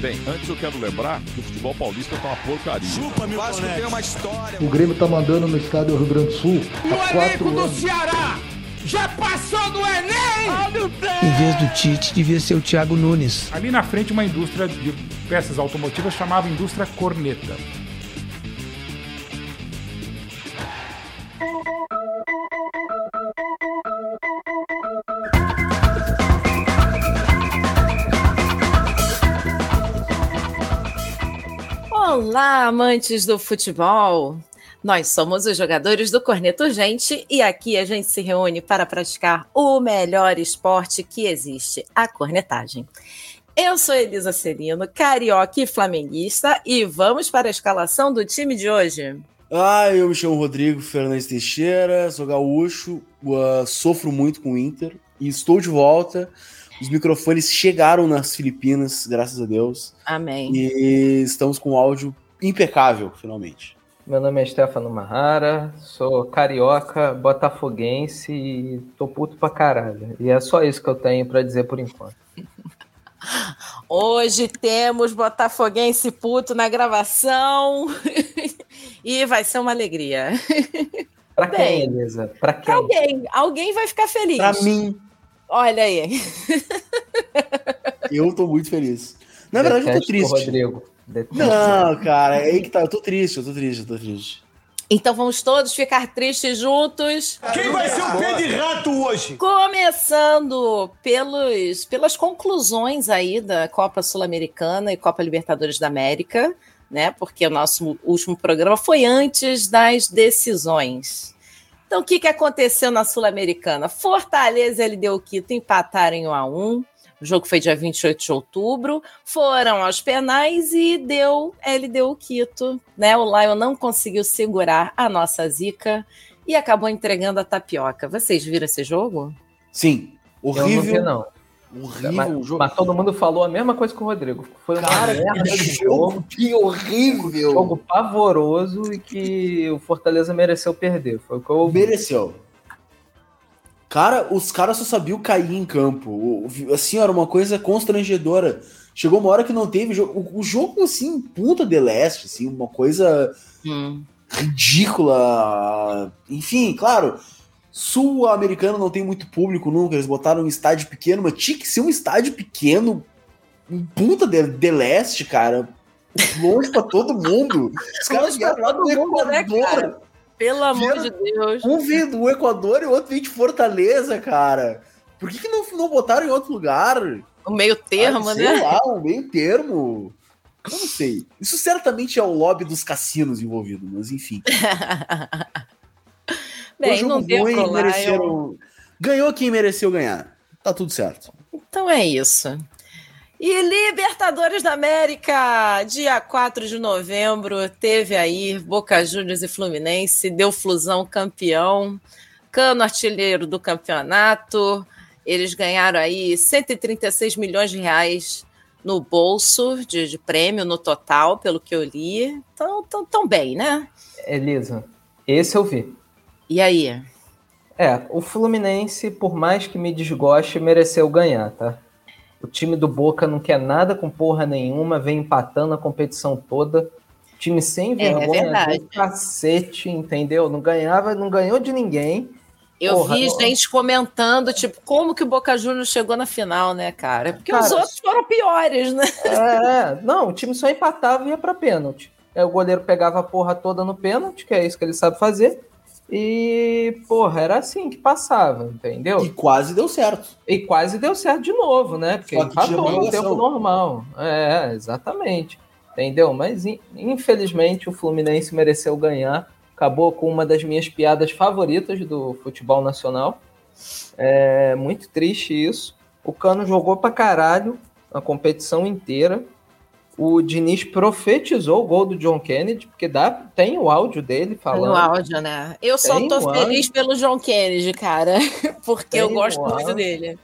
Bem, antes eu quero lembrar que o futebol paulista tá uma porcaria. Chupa, meu Vasco tem uma história. O Grêmio tá mandando no estádio Rio Grande do Sul. O elenco do Ceará já passou do Enem! Em vez do Tite, devia ser o Thiago Nunes. Ali na frente, uma indústria de peças automotivas chamava Indústria Corneta. Amantes do futebol! Nós somos os jogadores do Corneto Urgente e aqui a gente se reúne para praticar o melhor esporte que existe, a cornetagem. Eu sou Elisa Serino, carioca e flamenguista, e vamos para a escalação do time de hoje. Ah, eu me chamo Rodrigo Fernandes Teixeira, sou gaúcho, uh, sofro muito com o Inter e estou de volta. Os microfones chegaram nas Filipinas, graças a Deus. Amém. E estamos com áudio impecável, finalmente. Meu nome é Stefano Mahara, sou carioca, botafoguense e tô puto pra caralho. E é só isso que eu tenho para dizer por enquanto. Hoje temos botafoguense puto na gravação e vai ser uma alegria. Pra quem, Elisa? Pra quem? Alguém, alguém vai ficar feliz. Pra mim. Olha aí. Eu tô muito feliz. Na verdade, eu tô triste. Rodrigo. Não, cara, é aí que tá. Eu tô triste, eu tô triste, eu tô triste. Então vamos todos ficar tristes juntos. Quem vai ser o pé de rato hoje? Começando pelos, pelas conclusões aí da Copa Sul-Americana e Copa Libertadores da América, né? Porque o nosso último programa foi antes das decisões. Então, o que, que aconteceu na Sul-Americana? Fortaleza e LDU Quito empataram em 1 a 1 o jogo foi dia 28 de outubro, foram aos penais e deu LDU Quito, né? O Lion não conseguiu segurar a nossa zica e acabou entregando a tapioca. Vocês viram esse jogo? Sim. Horrível. Eu não vi, não. Horrível mas, o jogo. Mas todo mundo falou a mesma coisa que o Rodrigo. Foi uma Cara, merda de jogo. Que horrível. Um jogo pavoroso e que o Fortaleza mereceu perder. Foi o que eu Mereceu. Cara, os caras só sabiam cair em campo. Assim, era uma coisa constrangedora. Chegou uma hora que não teve jogo. O jogo, assim, punta de leste, assim, uma coisa hum. ridícula. Enfim, claro, sul-americano não tem muito público nunca. Eles botaram um estádio pequeno, mas tinha que ser um estádio pequeno, em punta de, de leste, cara. Longe pra todo mundo. Os caras vieram lá do Equador. Né, cara? Pelo amor de Deus. Um veio do Equador e o outro veio de Fortaleza, cara. Por que, que não, não botaram em outro lugar? O meio termo, ah, né? Sei lá, um meio termo. Eu não sei. Isso certamente é o lobby dos cassinos envolvido, mas enfim. Bem, não deu pro mereceram... Lion. Ganhou quem mereceu ganhar. Tá tudo certo. Então é isso. E Libertadores da América, dia 4 de novembro, teve aí Boca Juniors e Fluminense, deu Flusão campeão, Cano artilheiro do campeonato, eles ganharam aí 136 milhões de reais no bolso de, de prêmio no total, pelo que eu li. Então, tão, tão bem, né? Elisa, esse eu vi. E aí? É, o Fluminense, por mais que me desgoste, mereceu ganhar, tá? O time do Boca não quer nada com porra nenhuma, vem empatando a competição toda. Time sem vergonha é do cacete, entendeu? Não ganhava, não ganhou de ninguém. Eu Porra, vi não- gente comentando, tipo, como que o Boca Juniors chegou na final, né, cara? Porque os Cara, outros foram piores, né? É, não, o time só empatava e ia pra pênalti. Aí o goleiro pegava a porra toda no pênalti, que é isso que ele sabe fazer. E, porra, era assim que passava, entendeu? E quase deu certo. E quase deu certo de novo, né? Porque empatou no tempo normal. É, exatamente. Entendeu? Mas in- infelizmente o Fluminense mereceu ganhar. Acabou com uma das minhas piadas favoritas do futebol nacional. É muito triste isso. O Cano jogou pra caralho a competição inteira. O Diniz profetizou o gol do John Kennedy, porque dá, tem o áudio dele falando. No áudio, né? Eu só Tem tô feliz pelo John Kennedy, cara. Porque Tem eu gosto muito áudio. dele.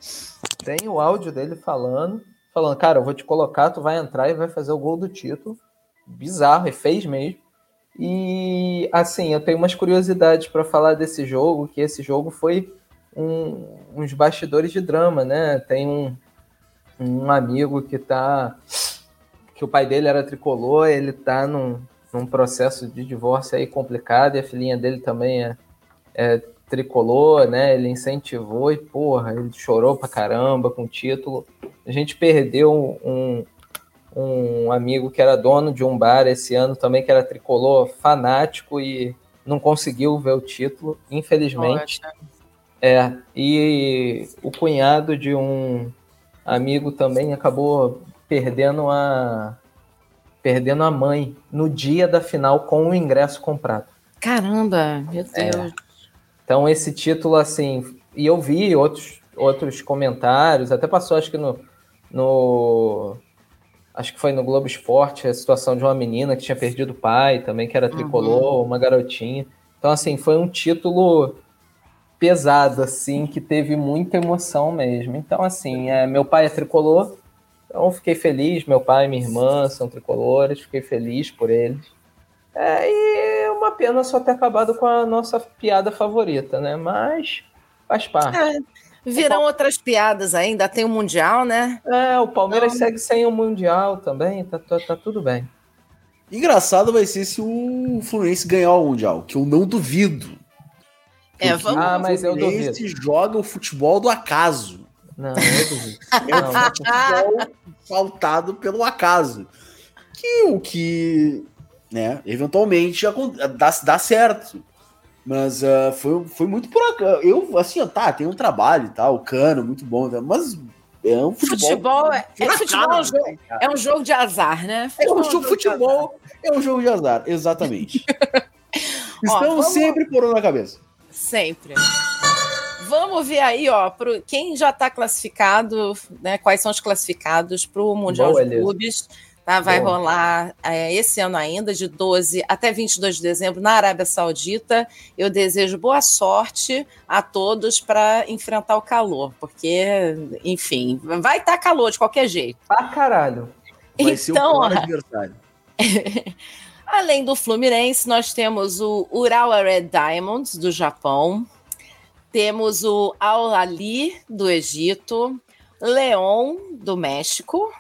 Tem o áudio dele falando, falando, cara, eu vou te colocar, tu vai entrar e vai fazer o gol do título. Bizarro, e fez mesmo. E assim, eu tenho umas curiosidades para falar desse jogo, que esse jogo foi um- uns bastidores de drama, né? Tem um, um amigo que tá que o pai dele era tricolor, ele tá num, num processo de divórcio aí complicado, e a filhinha dele também é, é tricolor, né? Ele incentivou e, porra, ele chorou pra caramba com o título. A gente perdeu um, um amigo que era dono de um bar esse ano também, que era tricolor fanático e não conseguiu ver o título, infelizmente. É, e o cunhado de um amigo também acabou perdendo a perdendo a mãe no dia da final com o ingresso comprado. Caramba, meu É. Deus. Então esse título assim, e eu vi outros outros comentários, até passou acho que no, no acho que foi no Globo Esporte a situação de uma menina que tinha perdido o pai também que era tricolor, uma garotinha. Então assim, foi um título pesado assim, que teve muita emoção mesmo. Então assim, é, meu pai é tricolor, então fiquei feliz, meu pai e minha irmã são tricolores, fiquei feliz por eles. É, e é uma pena só ter acabado com a nossa piada favorita, né? Mas faz parte. É, virão outras piadas ainda, tem o Mundial, né? É, o Palmeiras segue sem o Mundial também, tá, tá, tá tudo bem. Engraçado vai ser se o Fluminense ganhar o Mundial, que eu não duvido. É, vamos- Ah, mas eu o Fluminense duvido. joga o futebol do acaso. Não, eu duvido. É um Não, futebol pautado pelo acaso. Que o que, né, eventualmente dá, dá certo. Mas ah, foi, foi muito por acaso. Eu, assim, ó, tá, tem um trabalho e tal, o cano, muito bom, tá, mas é um futebol. Futebol é, é, futebol é um jogo, né, cara? é um jogo de azar, né? É um Futebol jogo, de futebol é um jogo de azar, exatamente. Estamos vamos- sempre por na cabeça. Sempre. Vamos ver aí, ó, pro, quem já está classificado, né? Quais são os classificados para o Mundial Boa, de. Clubes. Tá, vai Boa. rolar é, esse ano ainda, de 12 até 22 de dezembro, na Arábia Saudita. Eu desejo boa sorte a todos para enfrentar o calor, porque, enfim, vai estar calor de qualquer jeito. Pra caralho. Vai Então, adversário. Além do Fluminense, nós temos o Urawa Red Diamonds, do Japão. Temos o Al Ali, do Egito. Leon, do México.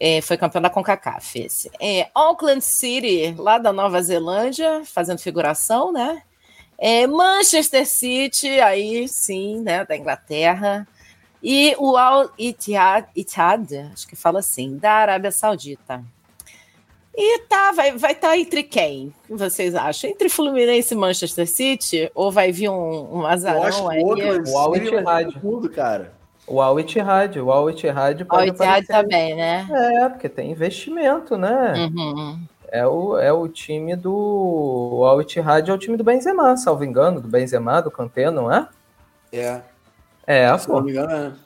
É, foi campeão da CONCACAF esse. É, Auckland City, lá da Nova Zelândia, fazendo figuração, né? É, Manchester City, aí sim, né, da Inglaterra. E o Al Ittihad, Ittihad, acho que fala assim, da Arábia Saudita. E tá, vai vai estar entre quem? O que vocês acham? Entre Fluminense e Manchester City? Ou vai vir um, um Eu azarão acho aí? o Al Ittihad. ser tudo, cara. O Al Ittihad, o Al Ittihad pode Ittihad também, né? É, porque tem investimento, né? Uhum. É, o, é o time do. O Al Ittihad é o time do Benzema, salvo engano, do Benzema, do Kanté, não é? É. É, Se não pô. me engano,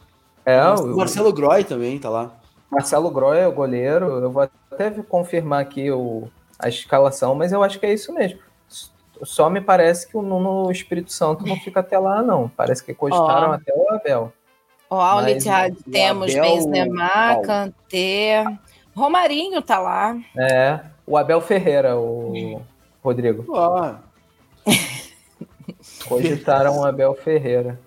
é. É, o o Marcelo Groy também tá lá. Marcelo Groy é o goleiro. Eu vou até confirmar aqui o, a escalação, mas eu acho que é isso mesmo. Só me parece que o Nuno Espírito Santo não fica até lá, não. Parece que cogitaram Ó. até o Abel. Ó, Al Mas temos Abel, Benzema. Kanté, Romarinho tá lá. É, o Abel Ferreira, o Rodrigo. Ó, Cogitaram o Abel Ferreira.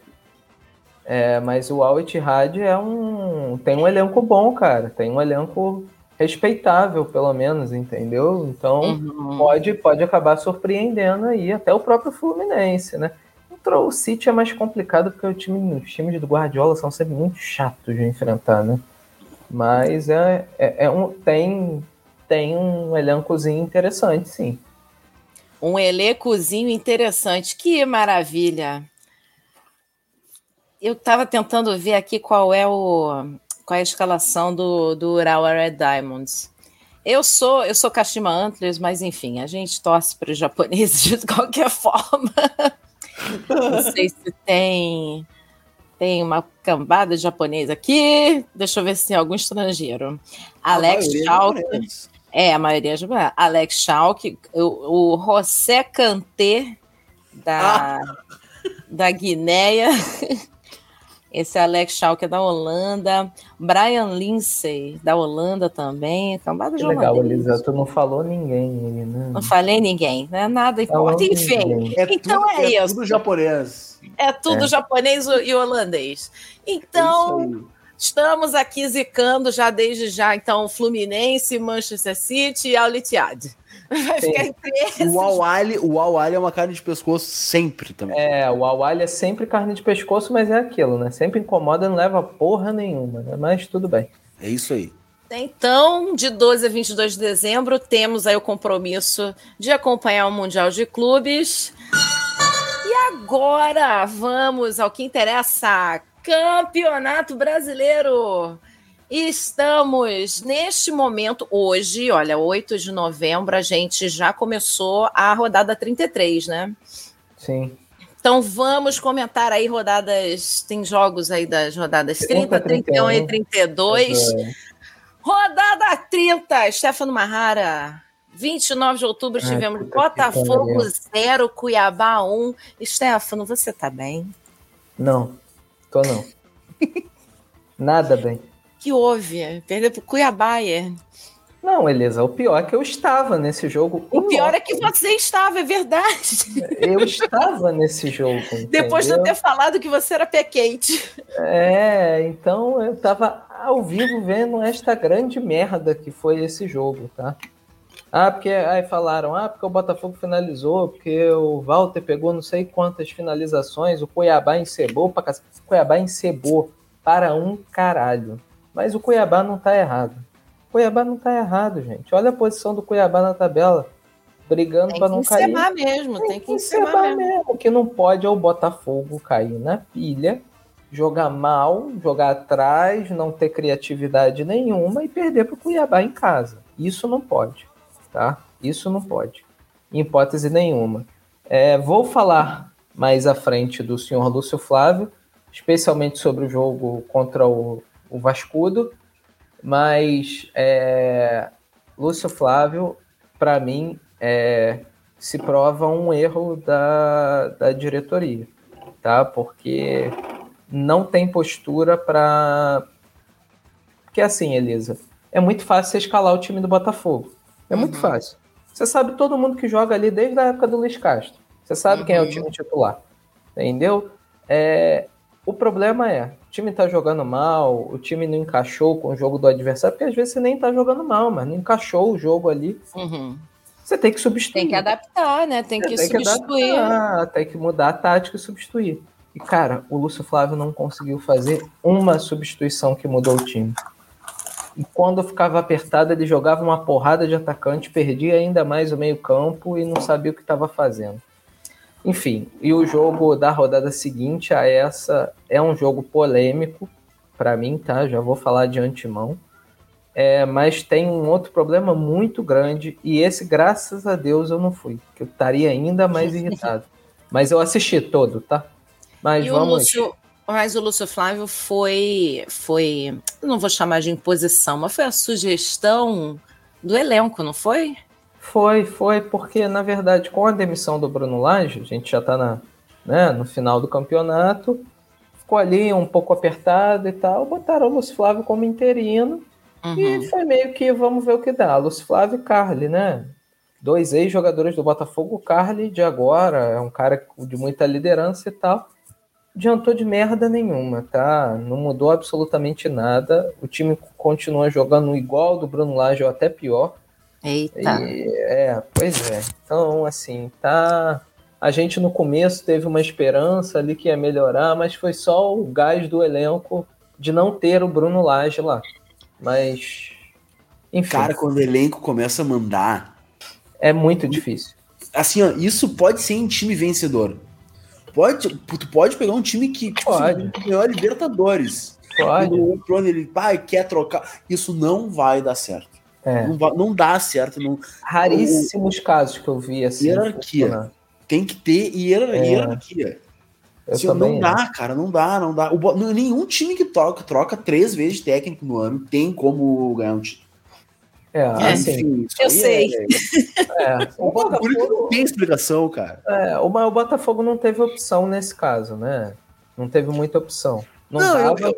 É, mas o Al Ittihad é um tem um elenco bom, cara. Tem um elenco respeitável, pelo menos, entendeu? Então Uhum. pode pode acabar surpreendendo aí até o próprio Fluminense, né? Contra o City é mais complicado porque o time, os times do Guardiola são sempre muito chatos de enfrentar, né? Mas é, é, é um tem tem um elencozinho interessante, sim. Um elencozinho interessante. Que maravilha! Eu estava tentando ver aqui qual é o qual é a escalação do, do Urawa Red Diamonds. Eu sou eu sou Kashima Antlers, mas enfim, a gente torce para os japoneses de qualquer forma. Não sei se tem tem uma cambada de japonês aqui. Deixa eu ver se tem algum estrangeiro. Alex é japonês. É, a maioria é japonesa. Alex Schalke, o, o José Kanté da, da Guinéia. Esse Alex Schalke é da Holanda. Brian Lindsay, da Holanda também. Cambada de Que legal. Elisa. Tu não falou ninguém né? Não falei ninguém, né? Nada importa. Enfim. É Então tudo, é isso. tudo japonês. é tudo É. japonês e holandês. É Então, Estamos aqui zicando já desde já, então, Fluminense, Manchester City e Al Ittihad. Vai ficar entre esses. O Awali, o Awali é uma carne de pescoço sempre também. É, o Awali é sempre carne de pescoço, mas é aquilo, né? Sempre incomoda, não leva porra nenhuma, né? Mas tudo bem. É isso aí. Então, de 12 a 22 de dezembro, temos aí o compromisso de acompanhar o Mundial de Clubes. E agora, vamos ao que interessa. Campeonato Brasileiro. Estamos neste momento, hoje, olha, 8 de novembro, a gente já começou a rodada 33, né? Sim. Então vamos comentar aí rodadas, tem jogos aí das rodadas 30, 31 e 32. É. Rodada 30, Stefano Marrara. 29 de outubro Ai, tivemos Botafogo pariu. 0, Cuiabá 1. Stefano, você tá bem? Não, tô não. Nada bem. que houve? Perdeu pro Cuiabá, é. Não, Elisa, o pior é que eu estava nesse jogo. O pior é que você estava, é verdade. Eu estava nesse jogo. Depois de eu ter falado que você era pé quente. É, então eu tava ao vivo vendo esta grande merda que foi esse jogo, tá? Ah, porque aí falaram, ah, porque o Botafogo finalizou, porque o Walter pegou não sei quantas finalizações, o Cuiabá encebou pra cacete. O Cuiabá encebou para um caralho. Mas o Cuiabá não tá errado. O Cuiabá não tá errado, gente. Olha a posição do Cuiabá na tabela, brigando Tem para que não cair. encebar mesmo, tem que encebar mesmo. mesmo. O que não pode é o Botafogo cair na pilha, jogar mal, jogar atrás, não ter criatividade nenhuma e perder para o Cuiabá em casa. Isso não pode, tá? Isso não pode, em hipótese nenhuma. É, vou falar mais à frente do senhor Lúcio Flávio, especialmente sobre o jogo contra o, o Vascudo, mas é, Lúcio Flávio, para mim, é, se prova um erro da, da diretoria, tá? Porque não tem postura para. Porque assim, Elisa, é muito fácil escalar o time do Botafogo. É muito fácil. Você sabe todo mundo que joga ali desde a época do Luiz Castro. Você sabe quem é o time titular. Entendeu? É, o problema é, o time tá jogando mal, o time não encaixou com o jogo do adversário, porque às vezes você nem tá jogando mal, mas não encaixou o jogo ali. Uhum. Você tem que substituir. Tem que adaptar, né? Tem que Tem que substituir. adaptar, tem que mudar a tática e substituir. E, cara, o Lúcio Flávio não conseguiu fazer uma substituição que mudou o time. E quando ficava apertado, ele jogava uma porrada de atacante, perdia ainda mais o meio-campo e não sabia o que estava fazendo. Enfim, e o jogo da rodada seguinte a essa é um jogo polêmico para mim, tá? Já vou falar de antemão. É, mas tem um outro problema muito grande e esse, graças a Deus, eu não fui, que eu estaria ainda mais irritado. Mas eu assisti todo, tá? Mas E o vamos. Lúcio, mas o Lúcio Flávio foi, foi, não vou chamar de imposição, mas foi a sugestão do elenco, não foi? Foi, foi, porque na verdade, com a demissão do Bruno Lage, a gente já tá na, né, no final do campeonato, ficou ali um pouco apertado e tal, botaram o Lúcio Flávio como interino Uhum. e foi meio que vamos ver o que dá. Lúcio Flávio e Carly, né? Dois ex-jogadores do Botafogo, o Carly de agora, é um cara de muita liderança e tal. Adiantou de merda nenhuma, tá? Não mudou absolutamente nada. O time continua jogando igual do Bruno Lage ou até pior. Eita. E, é, pois é. Então, assim, tá. A gente no começo teve uma esperança ali que ia melhorar, mas foi só o gás do elenco de não ter o Bruno Lage lá. Mas. Enfim, Cara, quando o elenco começa a mandar, é muito difícil. assim, ó, isso pode ser em time vencedor. Pode, tu pode pegar um time que tipo, Pode. assim, ganhou a Libertadores. Pode. O plano ele pai, quer trocar. Isso não vai dar certo. É. Não, vai- não dá certo. Não, Raríssimos casos que eu vi assim. Hierarquia. tem que ter hier- É. hierarquia. Eu também não acho. dá, cara, não dá, não dá. O nenhum time que troca, troca três vezes de técnico no ano tem como ganhar um título. É, assim, Enfim, isso eu sei. É, é, o o bagulho que não Botafogo, tem explicação, cara. é, o, o Botafogo não teve opção nesse caso, né? Não teve muita opção. Não, Não, eu- dava.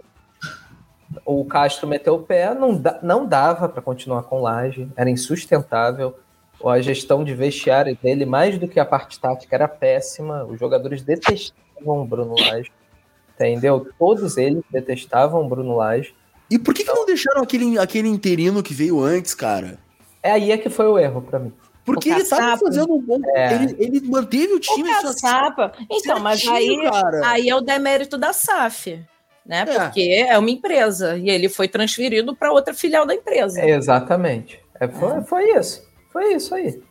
O Castro meteu o pé, não, da- não dava para continuar com Laje, era insustentável. A gestão de vestiário dele, mais do que a parte tática, era péssima. Os jogadores detestavam o Bruno Laje. Entendeu? Todos eles detestavam o Bruno Lage. E por que, que não deixaram aquele, aquele interino que veio antes, cara? É aí é que foi o erro para mim. Porque O ele tava Caçapa. fazendo um bom. É. Ele, ele manteve o time. O caçapa. Então, mas aí, cara. aí é o demérito da SAF, né? É. Porque é uma empresa e ele foi transferido para outra filial da empresa. Exatamente. É, foi, foi isso. Foi isso aí.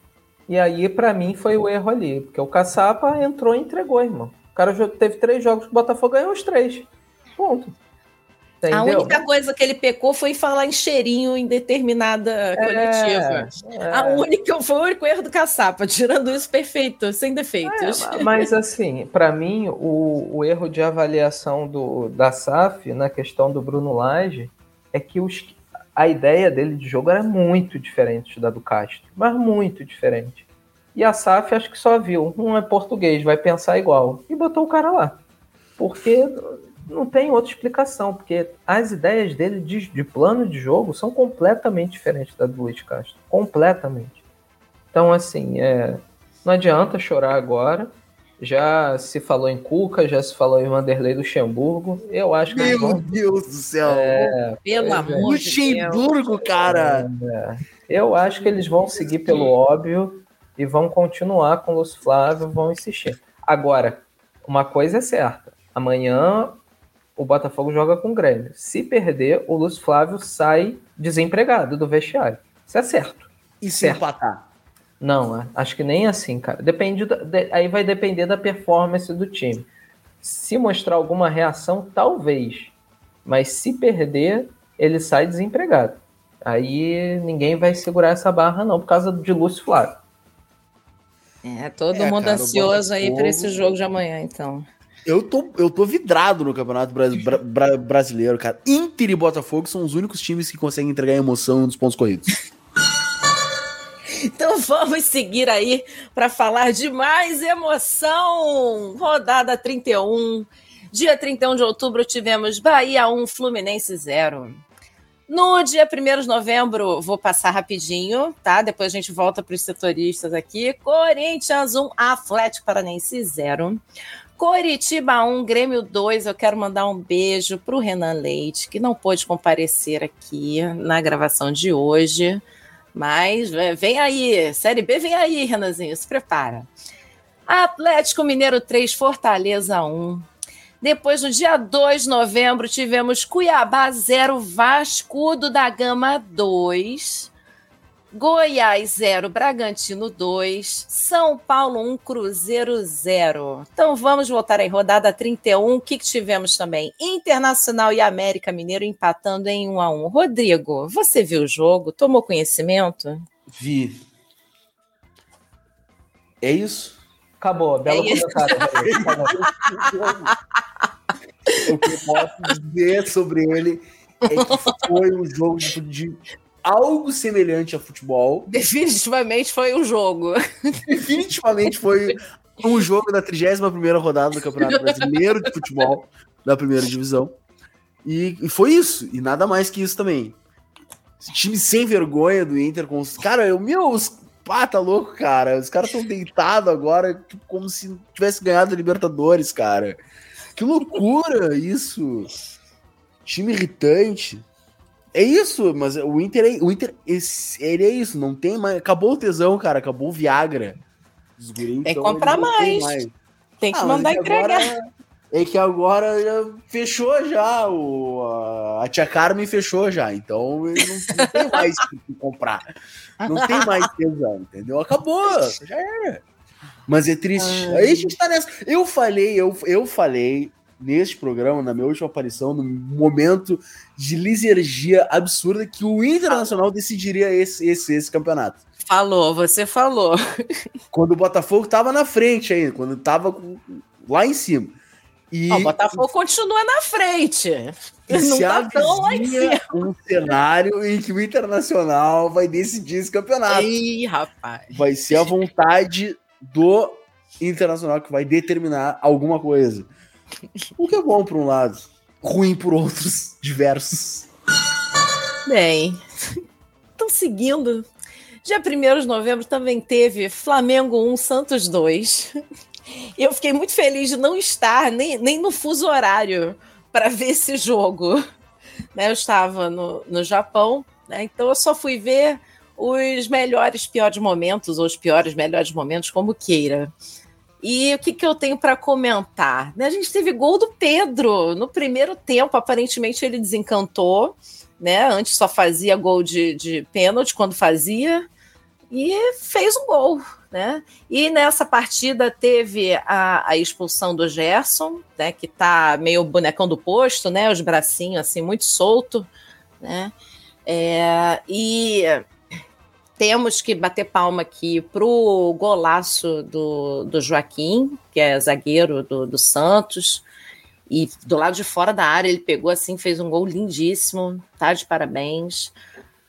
E aí, pra mim, foi o erro ali. Porque o Caçapa entrou e entregou, irmão. O cara teve três jogos que o Botafogo ganhou os três. Ponto. A Entendeu? única coisa que ele pecou foi falar em cheirinho em determinada coletiva. é. A única, foi o único erro do caçapa, tirando isso perfeito, sem defeitos. É, mas assim, pra mim, o, o erro de avaliação do, da SAF na questão do Bruno Lage é que os, a ideia dele de jogo era muito diferente da do Castro, mas muito diferente. E a SAF acho que só viu, um é português, vai pensar igual, e botou o cara lá. Porque não tem outra explicação, porque as ideias dele de, de plano de jogo são completamente diferentes da do Luiz Castro. Completamente. Então, assim, é, não adianta chorar agora. Já se falou em Cuca, já se falou em Vanderlei Luxemburgo. Eu acho que eles Meu vão. Deus do céu. Pelo é. amor de Deus. Luxemburgo, cara. É, eu acho que eles vão seguir pelo óbvio e vão continuar com o Lúcio Flávio, vão insistir. Agora, uma coisa é certa: amanhã o Botafogo joga com o Grêmio. Se perder, o Lúcio Flávio sai desempregado do vestiário. Isso é certo. E se Certo. empatar? Não, é, acho que nem assim, cara. Depende da- de- aí vai depender da performance do time. Se mostrar alguma reação, talvez. Mas se perder, ele sai desempregado. Aí ninguém vai segurar essa barra, não, por causa de Lúcio Flávio. É, todo É, mundo cara, ansioso aí para esse jogo de amanhã, então. Eu tô, eu tô vidrado no Campeonato Bra- Bra- Bra- Brasileiro, cara. Inter e Botafogo são os únicos times que conseguem entregar emoção nos pontos corridos. Então vamos seguir aí para falar de mais emoção. Rodada 31. Dia 31 de outubro tivemos Bahia 1, Fluminense 0. No dia 1 de novembro, vou passar rapidinho, tá? Depois a gente volta para os setoristas aqui. Corinthians 1, Atlético Paranense 0. Coritiba 1, Grêmio 2. Eu quero mandar um beijo para o Renan Leite, que não pôde comparecer aqui na gravação de hoje. Mas é, vem aí, Série B vem aí, Renanzinho, se prepara. Atlético Mineiro 3, Fortaleza 1. Depois, no dia 2 de novembro, tivemos Cuiabá 0, Vascudo da Gama 2. Goiás 0, Bragantino 2. São Paulo 1, Cruzeiro 0. Então vamos voltar aí, rodada 31. O que, que tivemos também? Internacional e América Mineiro empatando em 1 a 1 Rodrigo, você viu o jogo? Tomou conhecimento? Vi. É isso? Acabou, belo É comentário. O que eu posso dizer sobre ele é que foi um jogo de algo semelhante a futebol. Definitivamente foi um jogo. Definitivamente foi um jogo da 31ª rodada do Campeonato Brasileiro de Futebol da primeira divisão. E, e foi isso, e nada mais que isso também. Esse time sem vergonha do Inter com os. Cara, eu, meu, os. Pá, tá louco, cara. Os caras estão deitados agora, tipo, como se tivesse ganhado a Libertadores, cara. Que loucura isso. Time irritante. É isso, mas o Inter é, o Inter esse- ele é isso, não tem mais, acabou o tesão, cara, acabou o Viagra. Os guri, Tem que então, comprar têm mais. Tem que Ah, mandar é que entregar. agora- é que agora já fechou já o a, a tia Carmen fechou já, então não, não tem mais o que comprar. Não tem mais tesão, entendeu? Acabou, já era. Mas é triste. Aí a gente tá nessa. Eu falei, eu, eu falei neste programa, na minha última aparição, no momento de lisergia absurda que o Internacional decidiria esse, esse, esse campeonato. Falou, você falou. Quando o Botafogo tava na frente ainda, quando tava lá em cima. E, o Botafogo continua na frente. e Não se tá tão lá em avizinha um cenário em que o Internacional vai decidir esse campeonato. Ih, rapaz. Vai ser a vontade do Internacional que vai determinar alguma coisa. O que é bom por um lado, ruim por outros diversos. Bem, então seguindo. Dia 1 de novembro também teve Flamengo 1, Santos 2. Eu fiquei muito feliz de não estar nem, nem no fuso horário para ver esse jogo. Né, eu estava no, no Japão, né, então eu só fui ver os melhores, piores momentos, ou os piores, melhores momentos, como queira. E o que, que eu tenho para comentar? Né, a gente teve gol do Pedro no primeiro tempo, aparentemente ele desencantou, né? Antes só fazia gol de, de pênalti quando fazia, e fez um gol. Né? E nessa partida teve a, a expulsão do Gerson, né, que tá meio bonecão do posto, né, os bracinhos assim muito solto, né? É, e temos que bater palma aqui pro golaço do, do Joaquim, que é zagueiro do, do Santos, e do lado de fora da área ele pegou assim, fez um gol lindíssimo, tá de parabéns.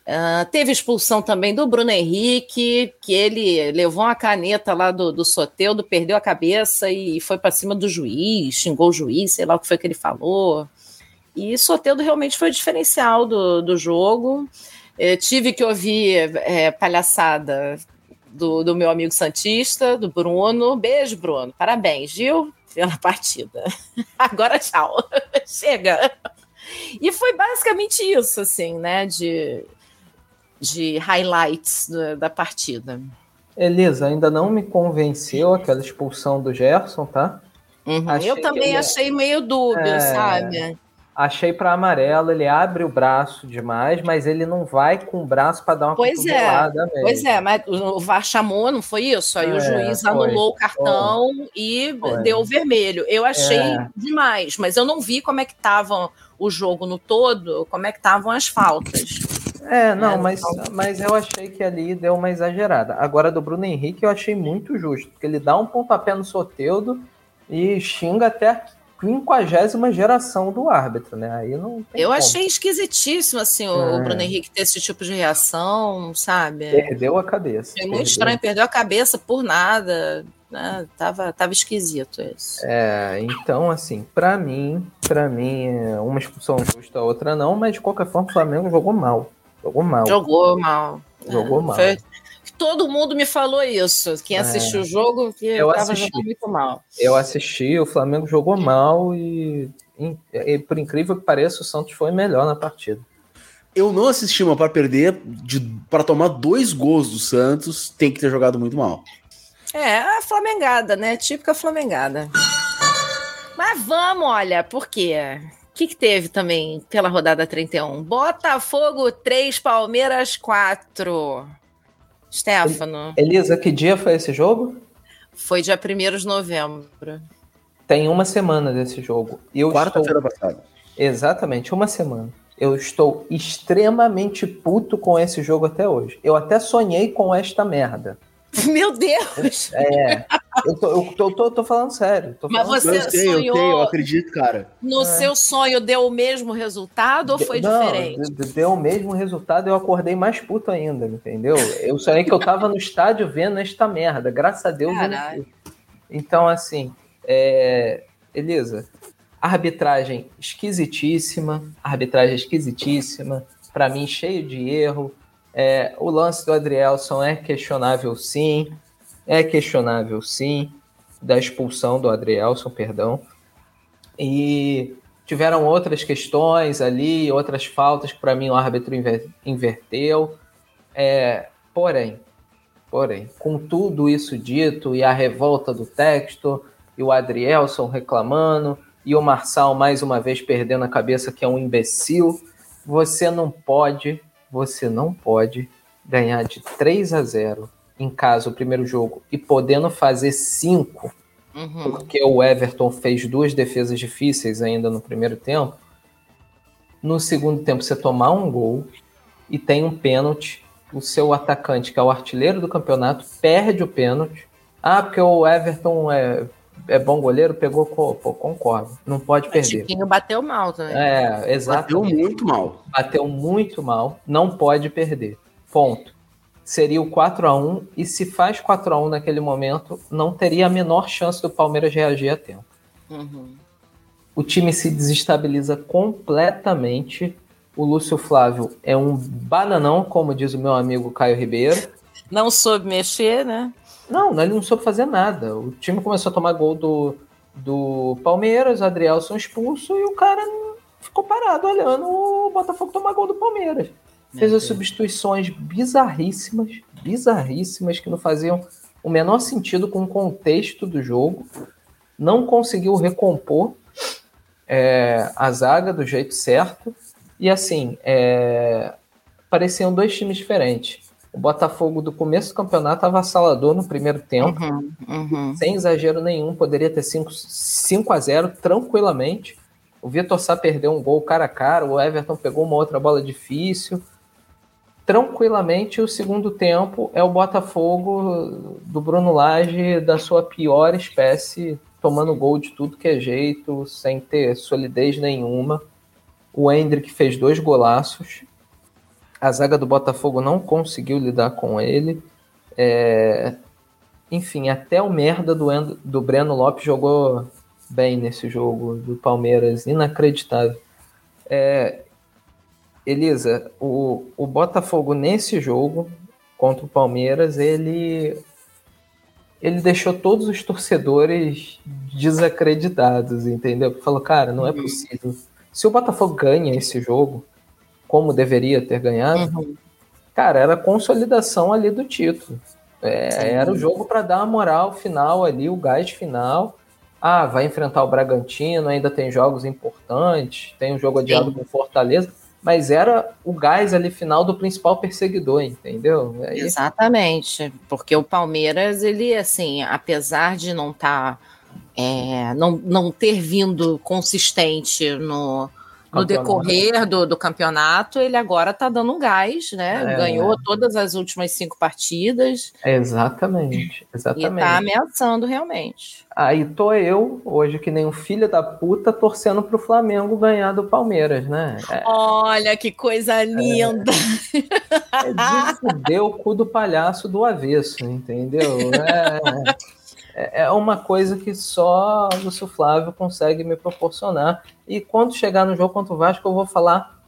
Uh, teve expulsão também do Bruno Henrique, que ele levou uma caneta lá do, do Soteudo, perdeu a cabeça e foi para cima do juiz, xingou o juiz, sei lá o que foi que ele falou. E Soteudo realmente foi o diferencial do, do jogo. Eu tive que ouvir é, palhaçada do, do meu amigo Santista, do Bruno. Beijo, Bruno. Parabéns, viu? Pela partida. Agora tchau. Chega. E foi basicamente isso, assim, né? De de highlights da, da partida. Elisa, ainda não me convenceu aquela expulsão do Gerson, tá? Uhum. Eu também achei meio dúbio, é... sabe? Achei para amarelo, ele abre o braço demais, mas ele não vai com o braço para dar uma pois é, mesmo. Pois é, mas o VAR chamou, não foi isso? Aí é, o juiz foi, anulou o cartão foi. e foi. deu o vermelho. Eu achei é. demais, mas eu não vi como é que estavam o jogo no todo, como é que estavam as faltas. É, não, mas, mas eu achei que ali deu uma exagerada. Agora, do Bruno Henrique, eu achei muito justo, porque ele dá um pontapé no Soteudo e xinga até quinquagésima geração do árbitro, né? Aí não Eu como. achei esquisitíssimo, assim, o é. Bruno Henrique ter esse tipo de reação, sabe? Perdeu a cabeça. É muito perdeu. estranho, perdeu a cabeça por nada. Né? Tava, tava esquisito isso. É, então, assim, para mim, para mim, uma expulsão justa, a outra não, mas de qualquer forma o Flamengo jogou mal. Jogou mal. Jogou mal. Jogou é, mal. Foi... Todo mundo me falou isso. Quem é. assistiu o jogo, que eu tava assisti. jogando muito mal. Eu assisti, o Flamengo jogou mal e, e, por incrível que pareça, o Santos foi melhor na partida. Eu não assisti, mas para perder, para tomar dois gols do Santos, tem que ter jogado muito mal. É, a Flamengada, né? Típica Flamengada. Mas vamos, olha, por quê? O que, que, teve também pela rodada 31? Botafogo 3, Palmeiras 4. Stefano. Elisa, que dia foi esse jogo? Foi dia 1 de novembro. Tem uma semana desse jogo. Quarta-feira estou... passada. Exatamente, uma semana. Eu estou extremamente puto com esse jogo até hoje. Eu até sonhei com esta merda. Meu Deus! É. Eu tô, eu tô, tô, tô falando sério. Tô Mas falando você eu sei, sonhou. Eu, sei, eu acredito, cara. No é. seu sonho deu o mesmo resultado ou foi Não, diferente? Deu o mesmo resultado eu acordei mais puto ainda, entendeu? Eu sonhei que eu tava no estádio vendo esta merda. Graças a Deus eu Então, assim, é... Elisa, arbitragem esquisitíssima, arbitragem esquisitíssima, para mim cheio de erro é, o lance do Adrielson é questionável, sim. É questionável, sim. Da expulsão do Adrielson, perdão. E tiveram outras questões ali, outras faltas que para mim o árbitro inver inverteu. É, porém, porém, com tudo isso dito e a revolta do texto e o Adrielson reclamando e o Marçal mais uma vez perdendo a cabeça que é um imbecil, você não pode você não pode ganhar de 3 a 0 em casa o primeiro jogo e podendo fazer 5, uhum. porque o Everton fez duas defesas difíceis ainda no primeiro tempo. No segundo tempo, você tomar um gol e tem um pênalti. O seu atacante, que é o artilheiro do campeonato, perde o pênalti. Ah, porque o Everton é é bom goleiro, pegou, pô, concordo. Não pode perder. O Chiquinho bateu mal também. É, exato. Bateu muito mal. Bateu muito mal, não pode perder. Ponto. Seria o 4 a 1 e se faz 4 a 1 naquele momento, não teria a menor chance do Palmeiras reagir a tempo. Uhum. O time se desestabiliza completamente. O Lúcio Flávio é um bananão, como diz o meu amigo Caio Ribeiro. Não soube mexer, né? Não, ele não soube fazer nada. O time começou a tomar gol do, do Palmeiras, o Adrielson expulso e o cara ficou parado olhando o Botafogo tomar gol do Palmeiras. Fez as substituições bizarríssimas, bizarríssimas, que não faziam o menor sentido com o contexto do jogo. Não conseguiu recompor é, a zaga do jeito certo. E assim, é, pareciam dois times diferentes. O Botafogo do começo do campeonato avassalador no primeiro tempo, Uhum, uhum. sem exagero nenhum, poderia ter 5, 5 a 0 tranquilamente. O Vitor Sá perdeu um gol cara a cara, o Everton pegou uma outra bola difícil. Tranquilamente, o segundo tempo é o Botafogo do Bruno Lage da sua pior espécie, tomando gol de tudo que é jeito, sem ter solidez nenhuma. O Hendrick fez dois golaços. A zaga do Botafogo não conseguiu lidar com ele. É, Enfim, até o merda do, do Breno Lopes jogou bem nesse jogo do Palmeiras. Inacreditável. É, Elisa, o, o Botafogo nesse jogo contra o Palmeiras, ele ele deixou todos os torcedores desacreditados, entendeu? Falou, cara, não é possível. Se o Botafogo ganha esse jogo, como deveria ter ganhado, Uhum. cara, era a consolidação ali do título. É, era o jogo para dar a moral final ali, o gás final. Ah, vai enfrentar o Bragantino, ainda tem jogos importantes, tem um jogo adiado com Fortaleza, mas era o gás ali final do principal perseguidor, entendeu? Aí, Exatamente, porque o Palmeiras, ele, assim, apesar de não estar, não, não ter vindo consistente no, no decorrer do, do campeonato, ele agora tá dando um gás, né? É. Ganhou todas as últimas cinco partidas Exatamente, e exatamente. tá ameaçando realmente. Aí tô eu, hoje que nem um filho da puta, torcendo pro Flamengo ganhar do Palmeiras, né? É, Olha que coisa linda! é de fuder o cu do palhaço do avesso, entendeu? É, é- é uma coisa que só o Lúcio Flávio consegue me proporcionar. E quando chegar no jogo contra o Vasco, eu vou falar.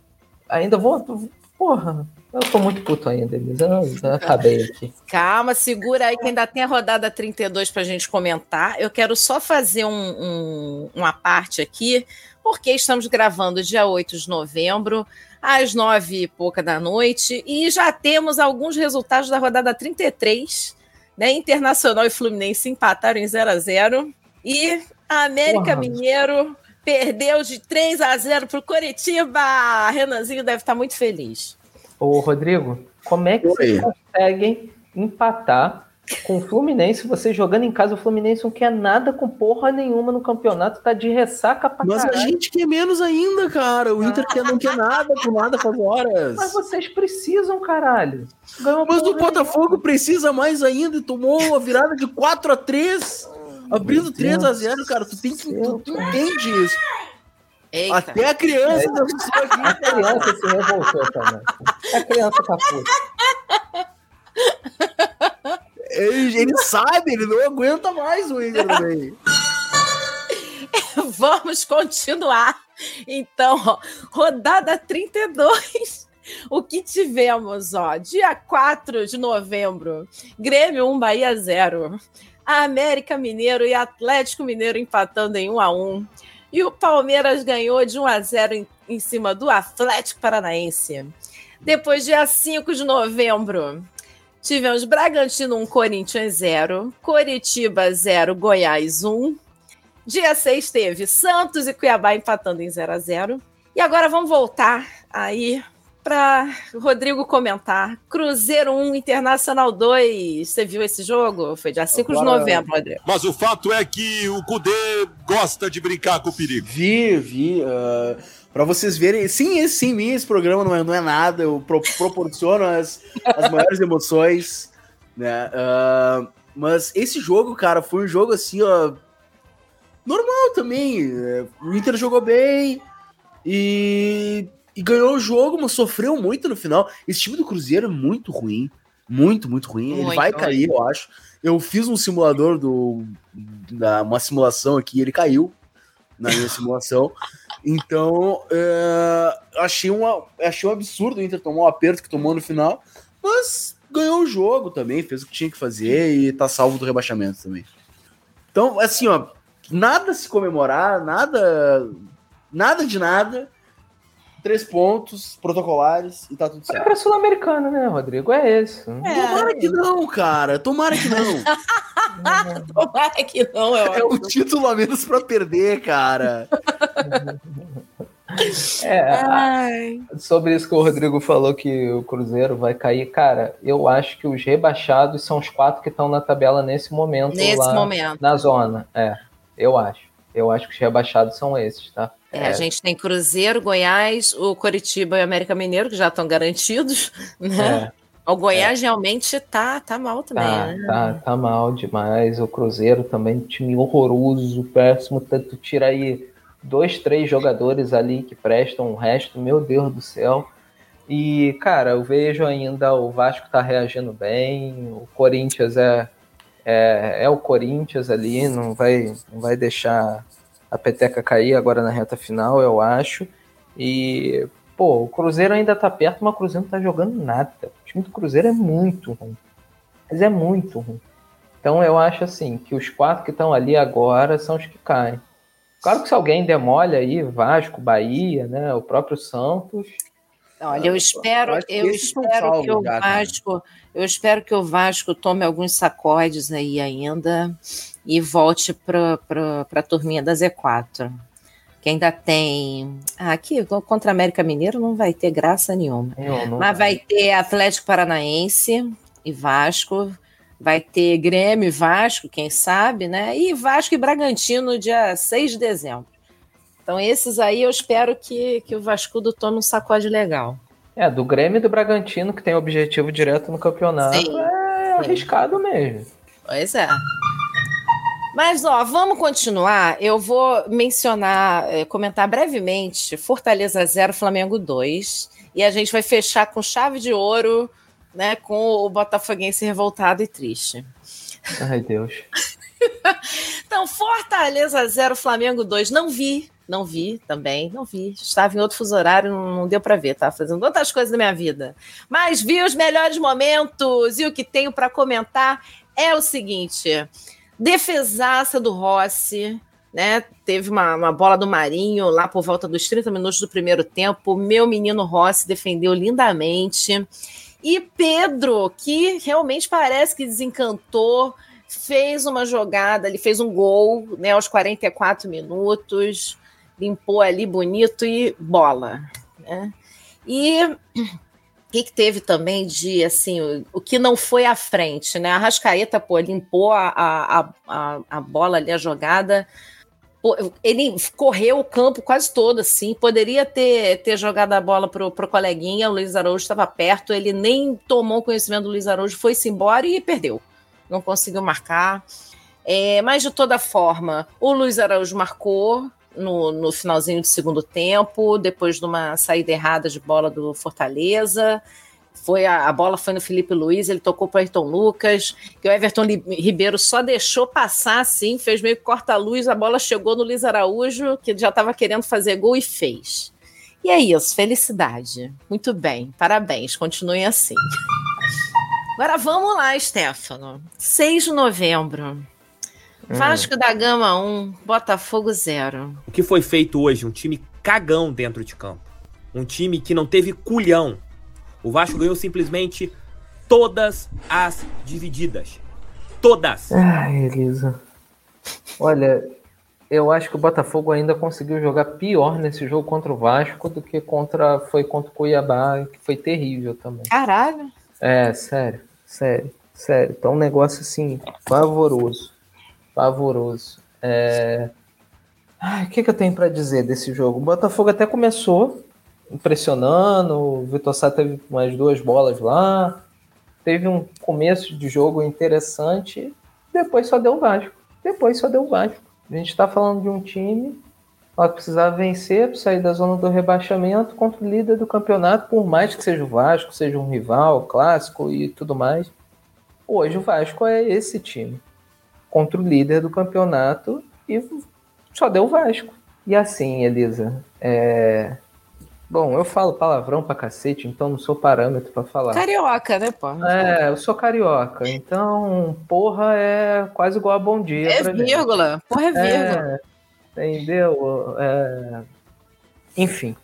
Ainda vou. Porra, eu tô muito puto ainda, Elisa. Eu já acabei aqui. Calma, segura aí que ainda tem a rodada 32 para a gente comentar. Eu quero só fazer um- um- uma parte aqui, porque estamos gravando dia 8 de novembro, às nove e pouca da noite, e já temos alguns resultados da rodada 33. Né? Internacional e Fluminense empataram em 0 a 0 E a América Porra. Mineiro perdeu de 3 a 0 para o Coritiba. Renanzinho deve estar muito feliz. Ô, Rodrigo, como é que Oi. vocês conseguem empatar com o Fluminense? Você jogando em casa, o Fluminense não quer nada com porra nenhuma no campeonato, tá de ressaca pra Mas a caralho. gente quer menos ainda, cara. O Inter quer, não quer nada com nada faz horas. Mas vocês precisam, caralho. Ganhou Mas o Botafogo precisa mais ainda e tomou a virada de 4 a 3 abrindo 3 a 0 cara. Tu tem que tu, tu entende isso. Eita. Até a criança da pessoa aqui. A criança se revoltou também. A criança tá puta. Ele, ele sabe, ele não aguenta mais o também. Vamos continuar. Então, ó, rodada 32. O que tivemos, ó, dia 4 de novembro, Grêmio 1, Bahia 0. América Mineiro e Atlético Mineiro empatando em 1 a 1. E o Palmeiras ganhou de 1 a 0 em, em cima do Atlético Paranaense. Depois, dia 5 de novembro, tivemos Bragantino 1, Corinthians 0, Coritiba 0, Goiás 1. Dia 6 teve Santos e Cuiabá empatando em 0 a 0 E agora vamos voltar aí para Rodrigo comentar. Cruzeiro 1, Internacional 2. Você viu esse jogo? Foi dia 5 de Agora- novembro, Rodrigo. Mas o fato é que o Cudê gosta de brincar com o perigo. Vi, vi. ah, pra vocês verem. Sim, esse, sim, mim, esse programa não é, não é nada. Eu pro- proporciono as, as maiores emoções. Né? Ah, mas esse jogo, cara, foi um jogo assim, ó. Normal também. é, O Inter jogou bem e, e ganhou o jogo, mas sofreu muito no final. Esse time do Cruzeiro é muito ruim. Muito, muito ruim. ele Muito vai ruim. cair, eu acho. Eu fiz um simulador do. Da, uma simulação aqui, ele caiu na minha simulação. Então, é, achei, uma, achei um absurdo o Inter tomar o aperto que tomou no final. Mas ganhou o jogo também, fez o que tinha que fazer e tá salvo do rebaixamento também. Então, assim, ó, nada se comemorar, nada, nada de nada. Três pontos protocolares e tá tudo certo. pra Sul-Americana, né, Rodrigo? É isso. Tomara que não, cara. Tomara que não. Tomara que não, eu É o título a menos pra perder, cara. É, sobre isso que o Rodrigo falou que o Cruzeiro vai cair, cara, eu acho que os rebaixados são os quatro que estão na tabela nesse momento Nesse lá momento. na zona. É, eu acho. Eu acho que os rebaixados são esses, tá? É, a gente tem Cruzeiro, Goiás, o Coritiba e o América Mineiro, que já estão garantidos, né? É, O Goiás realmente tá, tá mal também, tá, né? tá, tá mal demais. O Cruzeiro também, time horroroso, péssimo. Tanto tira aí dois, três jogadores ali que prestam o resto, meu Deus do céu. E, cara, eu vejo ainda o Vasco tá reagindo bem, o Corinthians é, é, é o Corinthians ali, não vai, não vai deixar a peteca cair agora na reta final, eu acho. E, pô, o Cruzeiro ainda tá perto, mas o Cruzeiro não tá jogando nada. O time do Cruzeiro é muito ruim. Mas é muito ruim. Então eu acho assim, que os quatro que estão ali agora são os que caem. Claro que se alguém demole aí, Vasco, Bahia, né, o próprio Santos, Olha, eu espero, eu espero que o já. Vasco, eu espero que o Vasco tome alguns sacodes aí ainda e volte para a turminha da Z4. Que ainda tem. Ah, aqui contra a América Mineiro não vai ter graça nenhuma. não, não Mas vai ter Atlético Paranaense e Vasco. Vai ter Grêmio e Vasco, quem sabe, né? E Vasco e Bragantino, dia 6 de dezembro. Então, esses aí eu espero que, que o Vascudo tome um sacode legal. É, do Grêmio e do Bragantino, que tem objetivo direto no campeonato, Sim. é arriscado mesmo. Pois é. Mas, ó, vamos continuar. Eu vou mencionar, eh, comentar brevemente Fortaleza 0, Flamengo 2. E a gente vai fechar com chave de ouro, né? Com o Botafoguense revoltado e triste. Ai, Deus. Então, Fortaleza 0, Flamengo 2. Não vi, não vi também, não vi. Estava em outro fuso horário, não, não deu para ver, estava fazendo outras coisas da minha vida. Mas vi os melhores momentos e o que tenho para comentar é o seguinte: defesaça do Rossi. Né? Teve uma, uma bola do Marinho lá por volta dos 30 minutos do primeiro tempo. Meu menino Rossi defendeu lindamente. E Pedro, que realmente parece que desencantou, fez uma jogada, ele fez um gol né, aos 44 minutos, limpou ali bonito e bola. Né? E que, que teve também de assim, o, o que não foi à frente, né? A Rascaeta, pô, limpou a, a, a, a bola ali, a jogada. Pô, ele correu o campo quase todo, assim. Poderia ter, ter jogado a bola pro, pro coleguinha, o Luiz Araújo estava perto, ele nem tomou conhecimento do Luiz Araújo, foi-se embora e perdeu não conseguiu marcar. É, mas de toda forma, o Luiz Araújo marcou no, no finalzinho do segundo tempo, depois de uma saída errada de bola do Fortaleza. Foi a, a bola foi no Felipe Luiz, ele tocou para Ayrton Lucas, que o Everton Ribeiro só deixou passar assim, fez meio corta-luz, a bola chegou no Luiz Araújo, que já estava querendo fazer gol e fez. E é isso, felicidade. Muito bem, parabéns, continuem assim. Agora vamos lá, Stefano. 6 de novembro. Hum. Vasco da Gama 1, Botafogo 0. O que foi feito hoje? Um time cagão dentro de campo. Um time que não teve culhão. O Vasco ganhou simplesmente todas as divididas. Todas. Ai, Elisa. Olha, eu acho que o Botafogo ainda conseguiu jogar pior nesse jogo contra o Vasco do que contra foi contra o Cuiabá, que foi terrível também. Caralho. É, sério, sério, sério. Tá um negócio assim, pavoroso. Pavoroso. É... Ai, o que, que eu tenho para dizer desse jogo? O Botafogo até começou impressionando, o Vitor Sá teve umas duas bolas lá, teve um começo de jogo interessante, depois só deu o Vasco. Depois só deu o Vasco. A gente está falando de um time que precisava vencer para sair da zona do rebaixamento contra o líder do campeonato, por mais que seja o Vasco, seja um rival clássico e tudo mais. Hoje o Vasco é esse time contra o líder do campeonato e só deu o Vasco. E assim, Elisa, é... Bom, eu falo palavrão pra cacete, então não sou parâmetro pra falar. Carioca, né, pô? É, eu sou carioca, então porra é quase igual a bom dia. É pra gente. vírgula. Porra, é vírgula. É, entendeu? É, Enfim,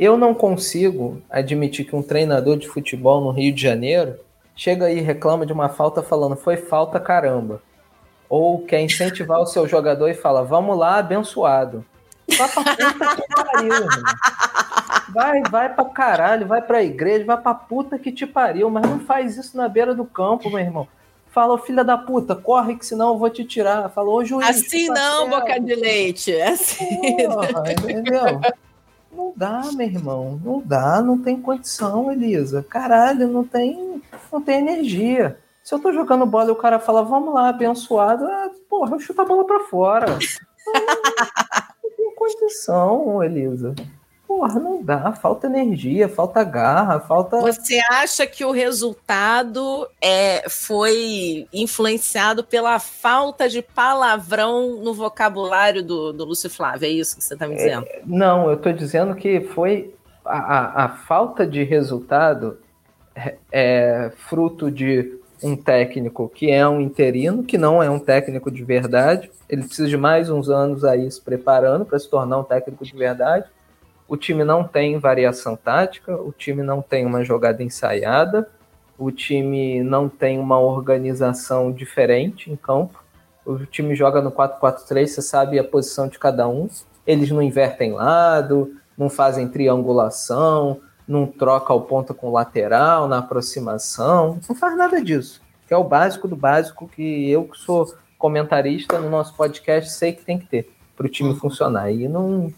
eu não consigo admitir que um treinador de futebol no Rio de Janeiro chega aí e reclama de uma falta falando foi falta caramba. Ou quer incentivar o seu jogador e fala vamos lá, abençoado. Vai pra puta que pariu, irmão. Vai, vai pra caralho, vai pra igreja, vai pra puta que te pariu, mas não faz isso na beira do campo, meu irmão. Fala, filha da puta, corre que senão eu vou te tirar. Fala, ô juiz. Assim puta não, merda. boca de leite. É assim. Porra, entendeu? Não dá, meu irmão. Não dá, não tem condição, Elisa. Caralho, não tem, não tem energia. Se eu tô jogando bola e o cara fala, vamos lá, abençoado, ah, porra, eu chuto a bola pra fora. Não, tem condição, Elisa. Porra, não dá. Falta energia, falta garra, falta. Você acha que o resultado é, foi influenciado pela falta de palavrão no vocabulário do, do Lúcio Flávio? É isso que você está me dizendo? Não, eu tô dizendo que foi a, a, a falta de resultado é, é fruto de um técnico que é um interino, que não é um técnico de verdade. Ele precisa de mais uns anos aí se preparando para se tornar um técnico de verdade. O time não tem variação tática, o time não tem uma jogada ensaiada, o time não tem uma organização diferente em campo. O time joga no 4-4-3, você sabe a posição de cada um. Eles não invertem lado, não fazem triangulação, não troca o ponta com o lateral na aproximação, não faz nada disso. Que é o básico do básico que eu que sou comentarista no nosso podcast sei que tem que ter para o time funcionar. E não,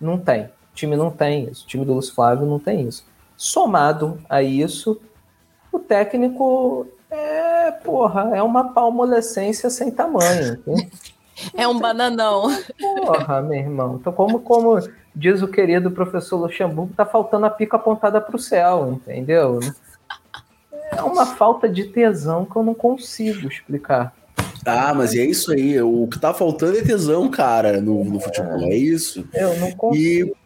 não tem. O time não tem isso. O time do Lúcio Flávio não tem isso. Somado a isso, o técnico é, porra, é uma palmolescência sem tamanho. É um bananão. Porra, meu irmão. Então, como, como diz o querido professor Luxemburgo, tá faltando a pica apontada pro céu, entendeu? É uma falta de tesão que eu não consigo explicar. Ah, mas é isso aí. O que tá faltando é tesão, cara, no, no futebol. É isso. Eu não consigo.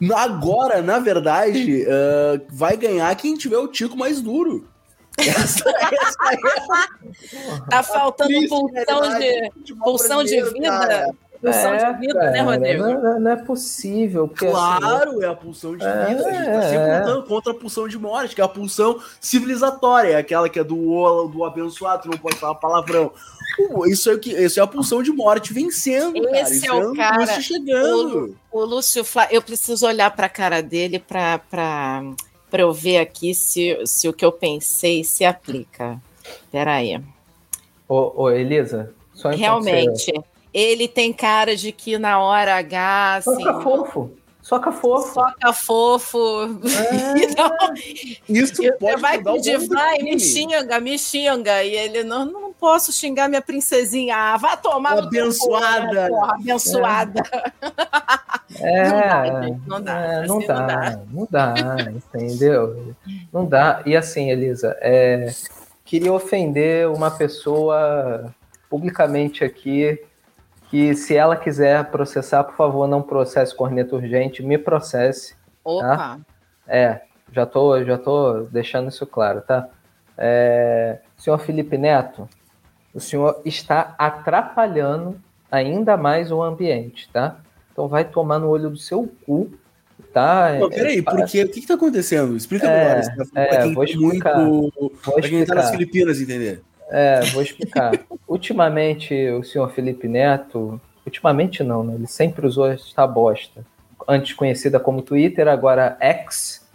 E agora, na verdade, ah, vai ganhar quem tiver o tico mais duro. Essa, essa é Tá faltando pulsão de, pulsão de vida. cara. Pulsão É, de vida, né, cara, Rodrigo? Não, não é possível. Porque, assim, Claro, é a pulsão de É, vida. A gente tá sempre é. lutando contra a pulsão de morte, que é a pulsão civilizatória, é aquela que é do o- do abençoado, não pode falar palavrão. Uh, Isso é, o que, isso é a pulsão de morte vencendo, cara. Esse Isso é o cara, chegando. O Lúcio Flávio, eu preciso olhar para a cara dele para para eu ver aqui se, se o que eu pensei se aplica. Peraí. Ô, ô, Elisa, só Realmente, ele tem cara de que na hora H, assim, Soca fofo. Soca fofo. soca fofo. É. Então, Isso você pode vai pedir, vai, me xinga, me xinga. E ele, não, não posso xingar minha princesinha. Ah, vai tomar Abençoada. né, porra, abençoada. É, Não dá, gente, não dá, é, assim não, não dá, dá. não dá, entendeu? Não dá. E assim, Elisa, é, queria ofender uma pessoa publicamente aqui que se ela quiser processar, por favor, não processe corneta urgente, me processe. Opa. É, já tô, já tô deixando isso claro, tá? É, senhor Felipe Neto, o senhor está atrapalhando ainda mais o ambiente, tá? Então vai tomar no olho do seu cu, tá? Não, peraí, É, por quê? O que, que tá acontecendo? Explica É, melhor. isso, tá? é, pra quem vou tá explicar. muito. Vou Pra quem tá nas explicar. Filipinas entender. É, vou explicar. ultimamente, o senhor Felipe Neto, ultimamente não, né? Ele sempre usou esta bosta. Antes conhecida como Twitter, agora X,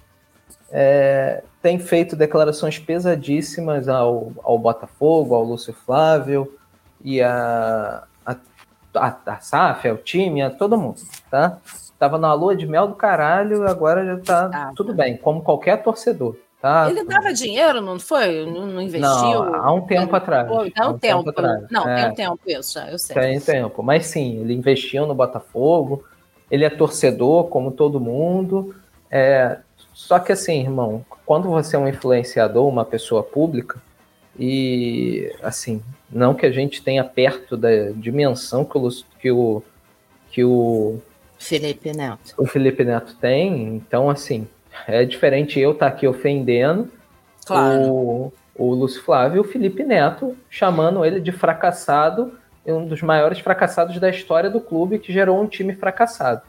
é, tem feito declarações pesadíssimas ao, ao Botafogo, ao Lúcio Flávio e a, a, a, a SAF, ao time, a todo mundo, tá? Tava na lua de mel do caralho, agora já tá Ah, tudo bem, como qualquer torcedor, tá? Ele dava dinheiro, não foi? Não, não investiu? Não, há um tempo atrás. Pô, Há um tempo. atrás. Não, É. tem um tempo isso já, eu sei. Tem tempo. Mas sim, ele investiu no Botafogo, ele é torcedor, como todo mundo. É, só que assim, irmão, quando você é um influenciador, uma pessoa pública, e assim, não que a gente tenha perto da dimensão que o, que o, que o Felipe Neto. O Felipe Neto tem, então assim, é diferente eu estar aqui ofendendo Claro. o, o Lúcio Flávio e o Felipe Neto, chamando ele de fracassado, um dos maiores fracassados da história do clube que gerou um time fracassado.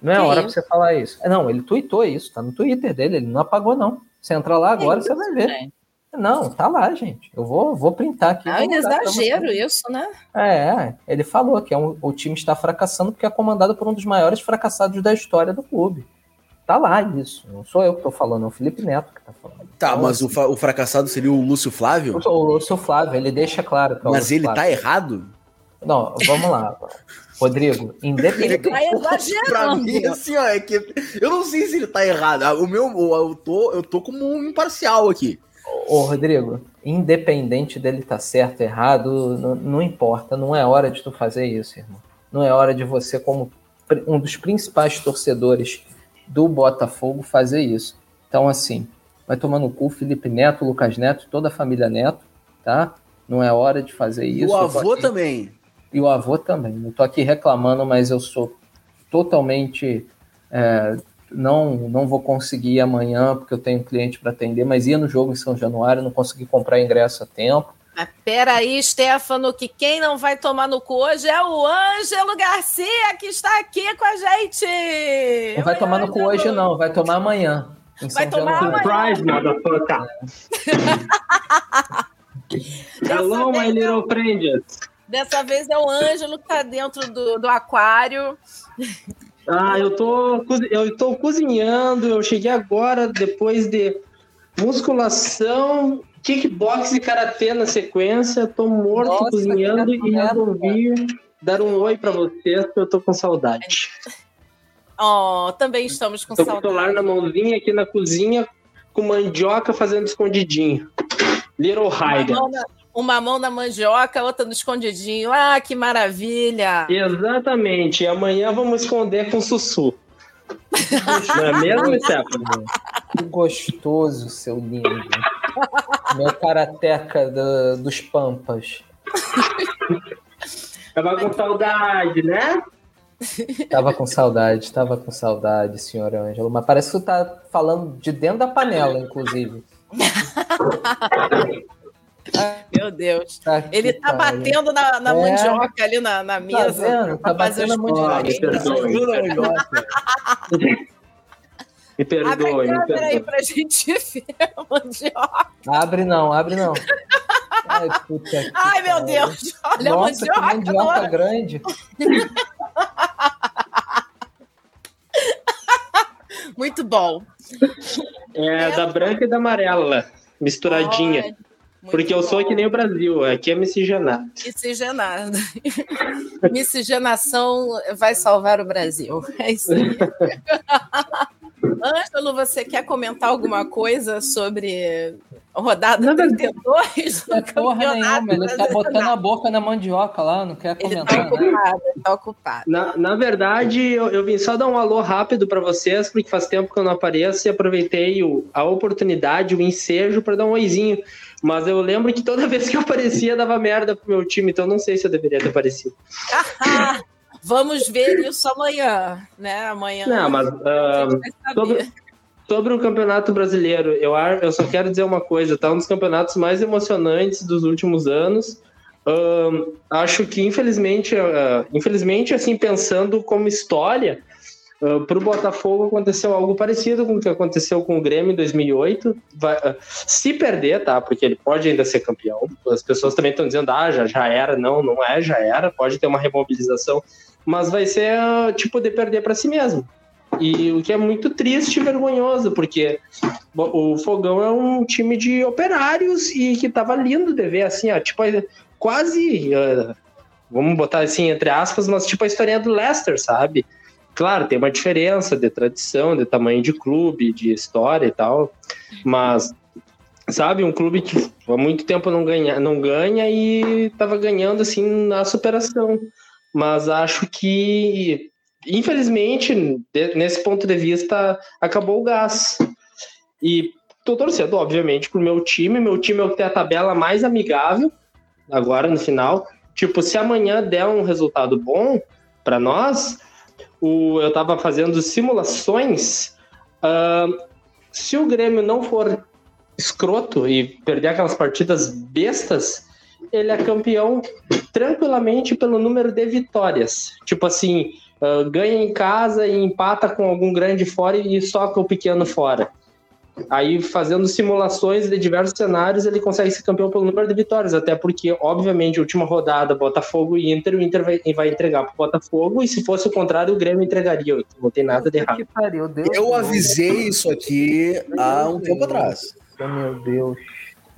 Não é Que hora pra você falar isso. É, Não, ele tweetou isso, tá no Twitter dele, ele não apagou, não. Você entra lá agora, você vai ver. Não, tá lá, gente. Eu vou, vou printar aqui. É pra exagero isso, né? É, ele falou que é um- o time está fracassando porque é comandado por um dos maiores fracassados da história do clube. Tá lá isso. Não sou eu que tô falando, é o Felipe Neto que tá falando. Tá, Então, mas o, assim, fa- o fracassado seria o Lúcio Flávio? o, o Lúcio Flávio, ele deixa claro que é o Mas Lúcio ele Flávio. tá errado? Não, vamos lá. Rodrigo, Ele independente. tá Pra mim, assim, ó, é que. Eu não sei se ele tá errado. Ah, O meu. Eu tô, eu tô como um imparcial aqui. Ô, Rodrigo, independente dele estar certo, errado, não, não importa. Não é hora de tu fazer isso, irmão. Não é hora de você, como um dos principais torcedores do Botafogo, fazer isso. Então, assim, vai tomar no cu Felipe Neto, Lucas Neto, toda a família Neto, tá? Não é hora de fazer isso. o avô aqui- também. E o avô também. Não tô aqui reclamando, mas eu sou totalmente. é, não, não vou conseguir ir amanhã porque eu tenho um cliente para atender, mas ia no jogo em São Januário, não consegui comprar ingresso a tempo. Mas peraí, Stefano, que quem não vai tomar no cu hoje é o Ângelo Garcia, que está aqui com a gente. Não vai Oi, tomar no cu Ângelo. hoje, não, vai tomar amanhã. Vai São tomar amanhã. Surprise, motherfucker. Dessa Hello, my vez, little friends. dessa vez é o Ângelo que está dentro do, do aquário. Ah, eu tô, eu tô cozinhando. Eu cheguei agora depois de musculação, kickbox e karatê na sequência. Tô morto Nossa, cozinhando e resolvi dar um oi pra vocês, porque eu tô com saudade. Oh, também estamos com Tô com o celular saudade. na mãozinha aqui na cozinha, com mandioca fazendo escondidinho. Little Uma mão, na, uma mão na mandioca, outra no escondidinho. Ah, que maravilha! Exatamente. E amanhã vamos esconder com sussu. Não é mesmo, Stefano? Que gostoso, seu lindo. Meu karateca do- dos Pampas. Tava com saudade, né? Tava com saudade, tava com saudade, senhor Ângelo. Mas parece que tu tá falando de dentro da panela, inclusive. Meu Deus. Tá Ele tá pariu. batendo na, na É. mandioca ali na, na Tá mesa. vendo? Tá pra fazer batendo a os mandioca. Me perdoe. Me Abre a aí pra gente ver a mandioca. Abre não, abre não. Ai, puta que Ai, meu. Deus! Olha Nossa, que a mandioca. mandioca grande. Muito bom. É da branca e da amarela, misturadinha. Muito Porque eu sou bom. que nem o Brasil, aqui é miscigenado. Miscigenado. Miscigenação vai salvar o Brasil. É isso aí. Ângelo, você quer comentar alguma coisa sobre a rodada verdade- 32 do Não é porra nenhuma, ele tá brasileiro? botando a boca na mandioca lá, não quer Ele comentar tá nada. ocupado, ele tá ocupado. Na, na verdade, eu, eu vim só dar um alô rápido para vocês, porque faz tempo que eu não apareço e aproveitei o- a oportunidade, o ensejo para dar um oizinho. Mas eu lembro que toda vez que eu aparecia dava merda pro meu time, então não sei se eu deveria ter aparecido. Ah, Vamos ver isso amanhã, né? Amanhã. Não, mas ah, saber. sobre, sobre o Campeonato Brasileiro, eu, eu só quero dizer uma coisa, tá? Um dos campeonatos mais emocionantes dos últimos anos. Ahn, acho que, infelizmente, ah, infelizmente, assim, pensando como história, para o Botafogo aconteceu algo parecido com o que aconteceu com o Grêmio em 2008. Vai, ah, se perder, tá? Porque ele pode ainda ser campeão. As pessoas também estão dizendo, ah, já, já era. Não, não é, já era. Pode ter uma remobilização. Mas vai ser ah, tipo de perder para si mesmo. E o que é muito triste e vergonhoso, porque o Fogão é um time de operários e que tava lindo de ver, assim, ó, tipo, quase, ah, vamos botar assim, entre aspas, mas tipo a historinha do Leicester, sabe? Claro, tem uma diferença de tradição, de tamanho de clube, de história e tal, mas, sabe, um clube que há muito tempo não ganha, não ganha e tava ganhando, assim, na superação. Mas acho que, infelizmente, nesse ponto de vista, acabou o gás. E tô torcendo, obviamente, pro meu time. Meu time é o que tem a tabela mais amigável, agora no final. Tipo, se amanhã der um resultado bom para nós, o, eu tava fazendo simulações. Uh, se o Grêmio não for escroto e perder aquelas partidas bestas, ele é campeão tranquilamente pelo número de vitórias. Tipo assim, uh, ganha em casa e empata com algum grande fora e soca o pequeno fora. Aí, fazendo simulações de diversos cenários, ele consegue ser campeão pelo número de vitórias, até porque, obviamente, última rodada, Botafogo e Inter, o Inter vai, vai entregar pro Botafogo, e se fosse o contrário, o Grêmio entregaria. Não tem nada de errado. Pariu, Deus Eu avisei isso aqui há um tempo atrás. Meu Deus.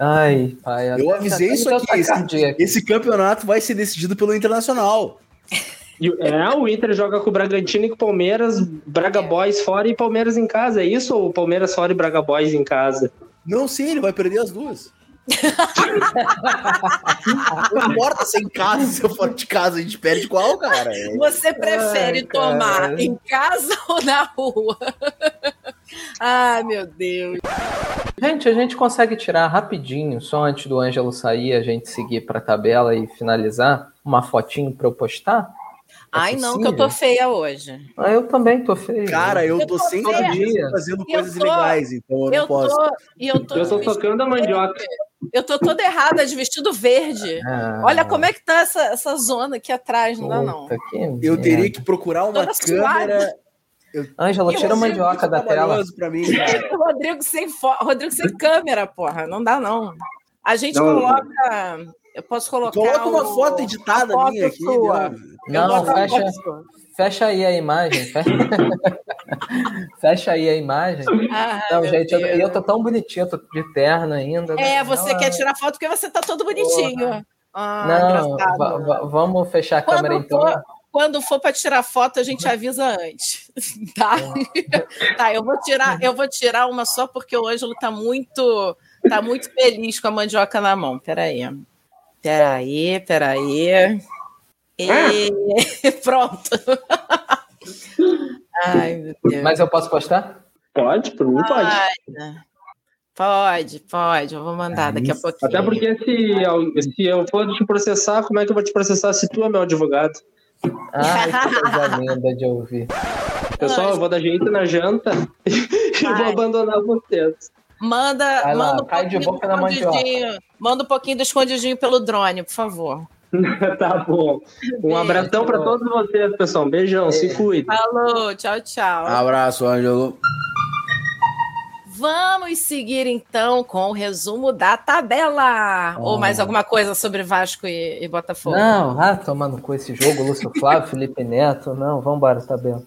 Ai, pai. Eu avisei isso aqui. Esse, esse campeonato vai ser decidido pelo Internacional. É, o Inter joga com o Bragantino e com o Palmeiras, Braga Boys fora e Palmeiras em casa. É isso ou Palmeiras fora e Braga Boys em casa? Não, sim, ele vai perder as duas. não importa se é em casa, se eu for de casa, a gente perde qual, cara? Você prefere Ai, tomar cara. em casa ou na rua? Ai, meu Deus. Gente, a gente consegue tirar rapidinho, só antes do Ângelo sair, a gente seguir pra tabela e finalizar, uma fotinho pra eu postar? Ai, não, que eu tô feia hoje. Ah, eu também tô feio. Cara, eu, Eu tô tô sem feia. camisa fazendo Eu coisas tô- ilegais, então eu não Eu posso. tô, e eu tô, Eu tô tocando a mandioca. verde. Eu tô toda errada de vestido verde. Ah, Olha como é que tá essa, essa zona aqui atrás, não dá não. Eu teria que procurar uma Toda câmera. Ângela, tira a você, mandioca da tela. mim. Rodrigo sem fo... Rodrigo sem câmera, porra. Não dá, não. A gente Não. coloca. Eu posso colocar. Coloca uma o- foto editada foto minha aqui. sua. né? Não, fecha, fecha aí a imagem. Fecha, fecha aí a imagem. Ah, Não, gente, eu, eu tô tão bonitinho, eu tô de terno ainda. É, você Não, quer tirar foto porque você tá todo bonitinho. Ah, Não, vamos fechar a câmera então. for, quando for para tirar foto, a gente avisa antes, tá? tá, eu vou tirar, eu vou tirar uma só porque o Ângelo tá muito, tá muito feliz com a mandioca na mão. Peraí. Peraí, peraí. E... Pronto. Ai, meu Deus. Mas eu posso postar? Pode, por mim pode. Ai, Pode, pode. Eu vou mandar daqui a pouquinho. Até porque se, se eu for te processar, como é que eu vou te processar se tu é meu advogado? Ai, que coisa linda de ouvir. Pessoal, eu vou dar jeito na janta e vou abandonar vocês. Manda, Vai lá, manda um cai de boca na mandioca. escondidinho. Manda um pouquinho do escondidinho pelo drone, por favor. tá bom. Um Beijo. abração pra todos vocês, pessoal. Um beijão, se cuida. Falou, tchau, tchau. Abraço, Ângelo. Vamos seguir então com o resumo da tabela. Ou mais alguma coisa sobre Vasco e, e Botafogo? Não, ah, tomando com esse jogo, Lúcio Flávio, Felipe Neto. Não, vambora, tá bem.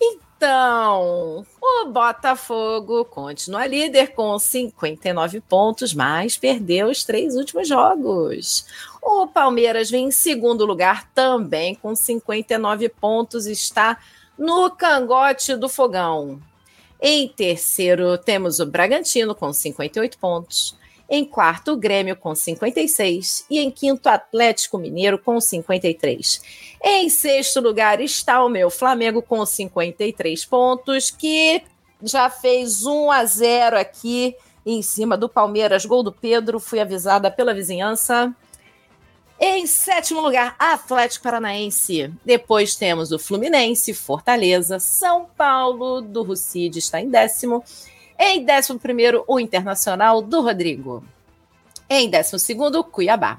Então, o Botafogo continua líder com 59 pontos, mas perdeu os três últimos jogos. O Palmeiras vem em segundo lugar também com 59 pontos, está no cangote do fogão. Em terceiro, temos o Bragantino com 58 pontos. Em quarto, o Grêmio com 56. E em quinto, Atlético Mineiro com 53. Em sexto lugar está o meu Flamengo com 53 pontos, que já fez 1 a 0 aqui em cima do Palmeiras. Gol do Pedro, fui avisada pela vizinhança. Em sétimo lugar, Atlético Paranaense. Depois temos o Fluminense, Fortaleza, São Paulo, do Rucide está em décimo. Em décimo primeiro, o Internacional do Rodrigo. Em décimo segundo, Cuiabá.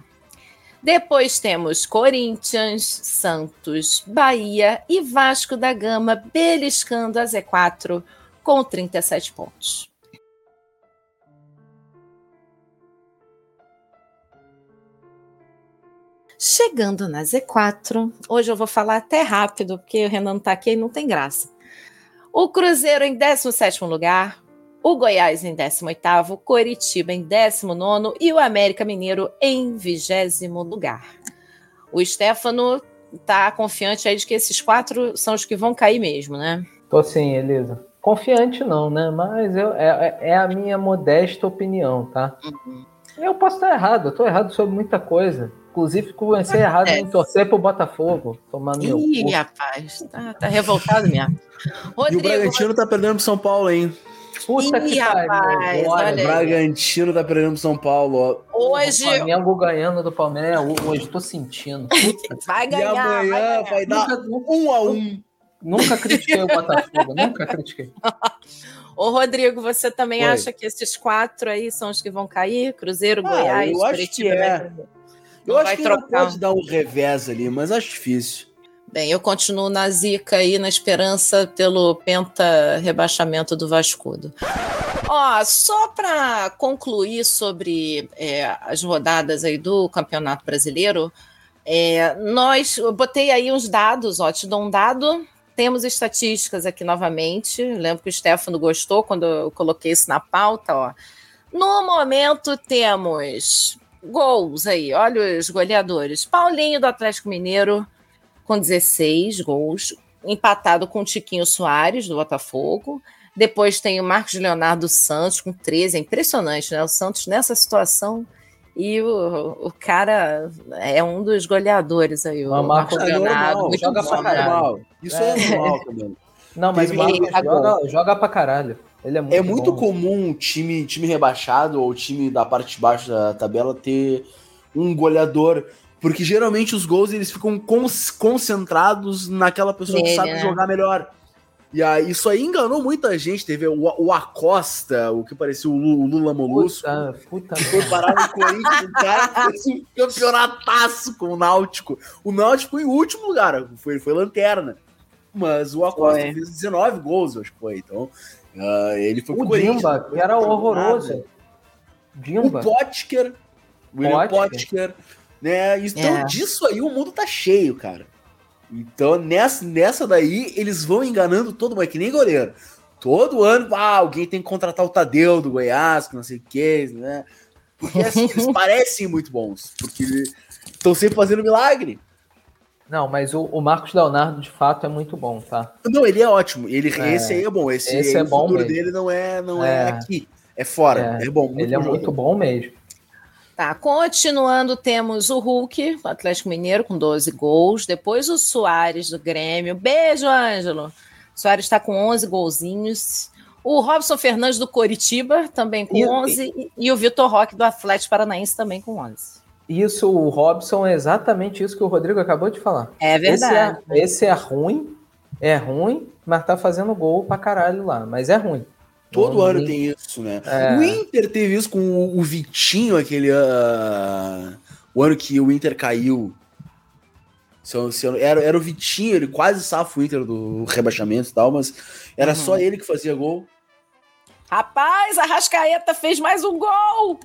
Depois temos Corinthians, Santos, Bahia e Vasco da Gama beliscando a Z4 com 37 pontos. Chegando na Z4, hoje eu vou falar até rápido, porque o Renan tá aqui e não tem graça. O Cruzeiro em 17º lugar, o Goiás em 18º, Coritiba em 19º e o América Mineiro em 20 lugar. O Stefano tá confiante aí de que esses quatro são os que vão cair mesmo, né? Tô sim, Elisa. Confiante não, né? Mas eu, é, é a minha modesta opinião, tá? Eu posso estar errado, eu tô errado sobre muita coisa. Inclusive, comecei errado em torcer pro Botafogo, tomando meu Ih, cu. rapaz, tá, tá revoltado mesmo. E o Rodrigo, Bragantino tá perdendo pro São Paulo, hein? Puta Ih, que pariu. rapaz, O. Bragantino tá perdendo pro São Paulo, ó. hoje O Flamengo ganhando do Palmeiras, hoje tô sentindo. Puta, vai E ganhar. amanhã vai ganhar. vai dar nunca, um a um. Nunca critiquei o Botafogo, nunca critiquei. Ô, Rodrigo, você também Oi. acha que esses quatro aí são os que vão cair? Cruzeiro, Ah, Goiás, eu acho Curitiba, que é. né? Eu Não acho vai que ainda trocar. pode dar um revés ali, mas acho difícil. Bem, eu continuo na zica aí, na esperança pelo penta rebaixamento do Vascudo. Ó, só para concluir sobre é, as rodadas aí do Campeonato Brasileiro, é, nós, eu botei aí uns dados, ó, te dou um dado, temos estatísticas aqui novamente, lembro que o Stefano gostou quando eu coloquei isso na pauta, ó. No momento temos gols aí, olha os goleadores. Paulinho do Atlético Mineiro, com 16 gols, empatado com o Tiquinho Soares, do Botafogo. Depois tem o Marcos Leonardo Santos, com 13. É impressionante, né? O Santos nessa situação. E o, o cara é um dos goleadores aí. O Mas Marcos Marcos é Leonardo. joga bom, pra né? caralho. Isso é, É. normal também. Não, mas o Marcos joga, joga pra caralho. Ele é muito É muito bom. comum time, time rebaixado ou time da parte de baixo da tabela ter um goleador, porque geralmente os gols eles ficam concentrados naquela pessoa que Nele, sabe né? jogar melhor. E aí, isso aí enganou muita gente. Teve o, o Acosta, o que parecia o Lu- o Lula Molusco. Puta, puta Foi parar no Corinthians, o cara fez um campeonataço com o Náutico. O Náutico em último lugar, foi, foi lanterna. Mas o Acosta Foi. fez 19 gols, acho que foi. Então, ah, ele foi O. Dimba, que era horroroso. O Dimba. Potker, William Potker. Potker, né? Então, É. disso aí o mundo tá cheio, cara. Então, nessa, nessa daí, eles vão enganando todo mundo, é que nem goleiro. Todo ano, ah, alguém tem que contratar o Tadeu do Goiás, que não sei o que, né? Porque assim, eles parecem muito bons, porque estão sempre fazendo milagre. Não, mas o, o Marcos Leonardo, de fato, é muito bom, tá? Não, ele é ótimo. Ele, É. esse aí é bom. Esse, Esse é o bom futuro mesmo. dele não é, não é. É. aqui, é fora. É, bom. Muito Ele é bom muito bom mesmo. Tá, continuando, temos o Hulk, do Atlético Mineiro, com 12 gols. Depois o Soares, do Grêmio. Beijo, Ângelo. O Soares está com 11 golzinhos. O Robson Fernandes, do Coritiba, também com E- 11. E, e o Vitor Roque, do Atlético Paranaense, também com 11. Isso, o Robson, é exatamente isso que o Rodrigo acabou de falar. É verdade. Esse é, esse é ruim, é ruim, mas tá fazendo gol pra caralho lá. Mas é ruim. Todo Não- ano nem- tem isso, né? É. O Inter teve isso com o, Vitinho, aquele. ah, o ano que o Inter caiu. Se eu- se eu- era, era o Vitinho, ele quase safa o Inter do rebaixamento e tal, mas era Uhum. só ele que fazia gol. Rapaz, a Rascaeta fez mais um gol!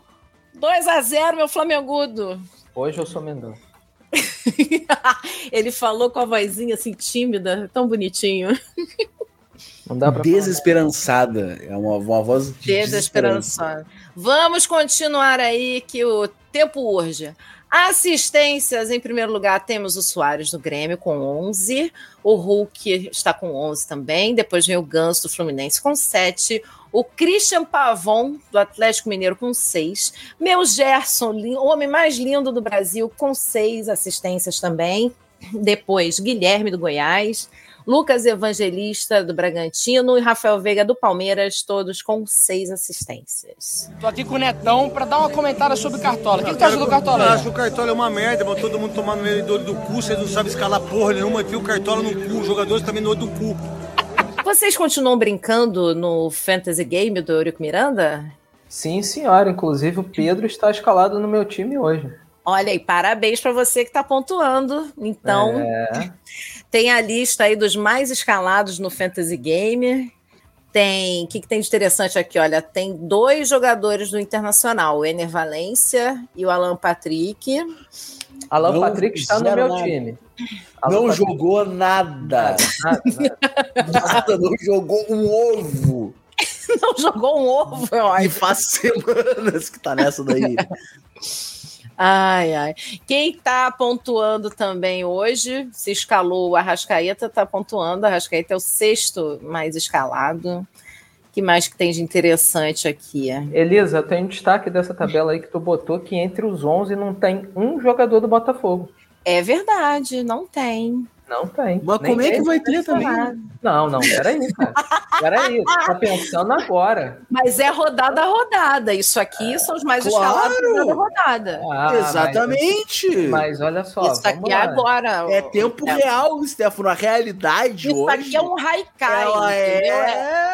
2 a 0 meu Flamengudo. Hoje eu sou Mendonça. Ele falou com a vozinha assim tímida, tão bonitinho. Não dá pra Desesperançada. É uma, uma voz de Desesperançosa. Vamos continuar aí que o tempo urge. Assistências, em primeiro lugar, temos o Soares do Grêmio com 11, o Hulk está com 11 também, depois vem o Ganso do Fluminense com 7, o Christian Pavon do Atlético Mineiro com 6, meu Gerson, o homem mais lindo do Brasil, com 6 assistências também, depois Guilherme do Goiás, Lucas Evangelista do Bragantino e Rafael Veiga do Palmeiras, todos com seis assistências. Tô aqui com o Netão pra dar uma comentada sobre o Cartola. O que, que tu acha do Cartola? Eu acho que o Cartola é uma merda, mano. Todo mundo tomando do olho do cu, vocês não sabem escalar porra nenhuma, enfia o Cartola no cu, os jogadores também no olho do cu. Vocês continuam brincando no Fantasy Game do Eurico Miranda? Sim, senhora. Inclusive, o Pedro está escalado no meu time hoje. Olha aí, parabéns para você que está pontuando. Então, É. tem a lista aí dos mais escalados no Fantasy Game. Tem, o que, que tem de interessante aqui? Olha, tem dois jogadores do Internacional, o Ener Valência e o Alan Patrick. Alan Não Patrick está no meu nada. time. Alan Não Patrick- jogou nada. Nada, nada. Nada, não jogou um ovo. Não jogou um ovo, ó. E faz semanas que tá nessa daí. Ai, ai. Quem tá pontuando também hoje, se escalou o Arrascaeta, tá pontuando. O Arrascaeta é o sexto mais escalado. Que mais que tem de interessante aqui? Elisa, tem um destaque dessa tabela aí que tu botou que entre os 11 não tem um jogador do Botafogo. É verdade, não tem. Não tem. Mas Nem como é que vai ter também? Não, não, peraí, cara. Peraí, tá pensando agora. Mas é rodada a rodada. Isso aqui são os mais Claro! escalados cada rodada. Ah, Exatamente. Mas, mas olha só. Isso aqui vamos é lá. agora. É tempo É. real, Stefano. A realidade Isso hoje. aqui é um haikai, é...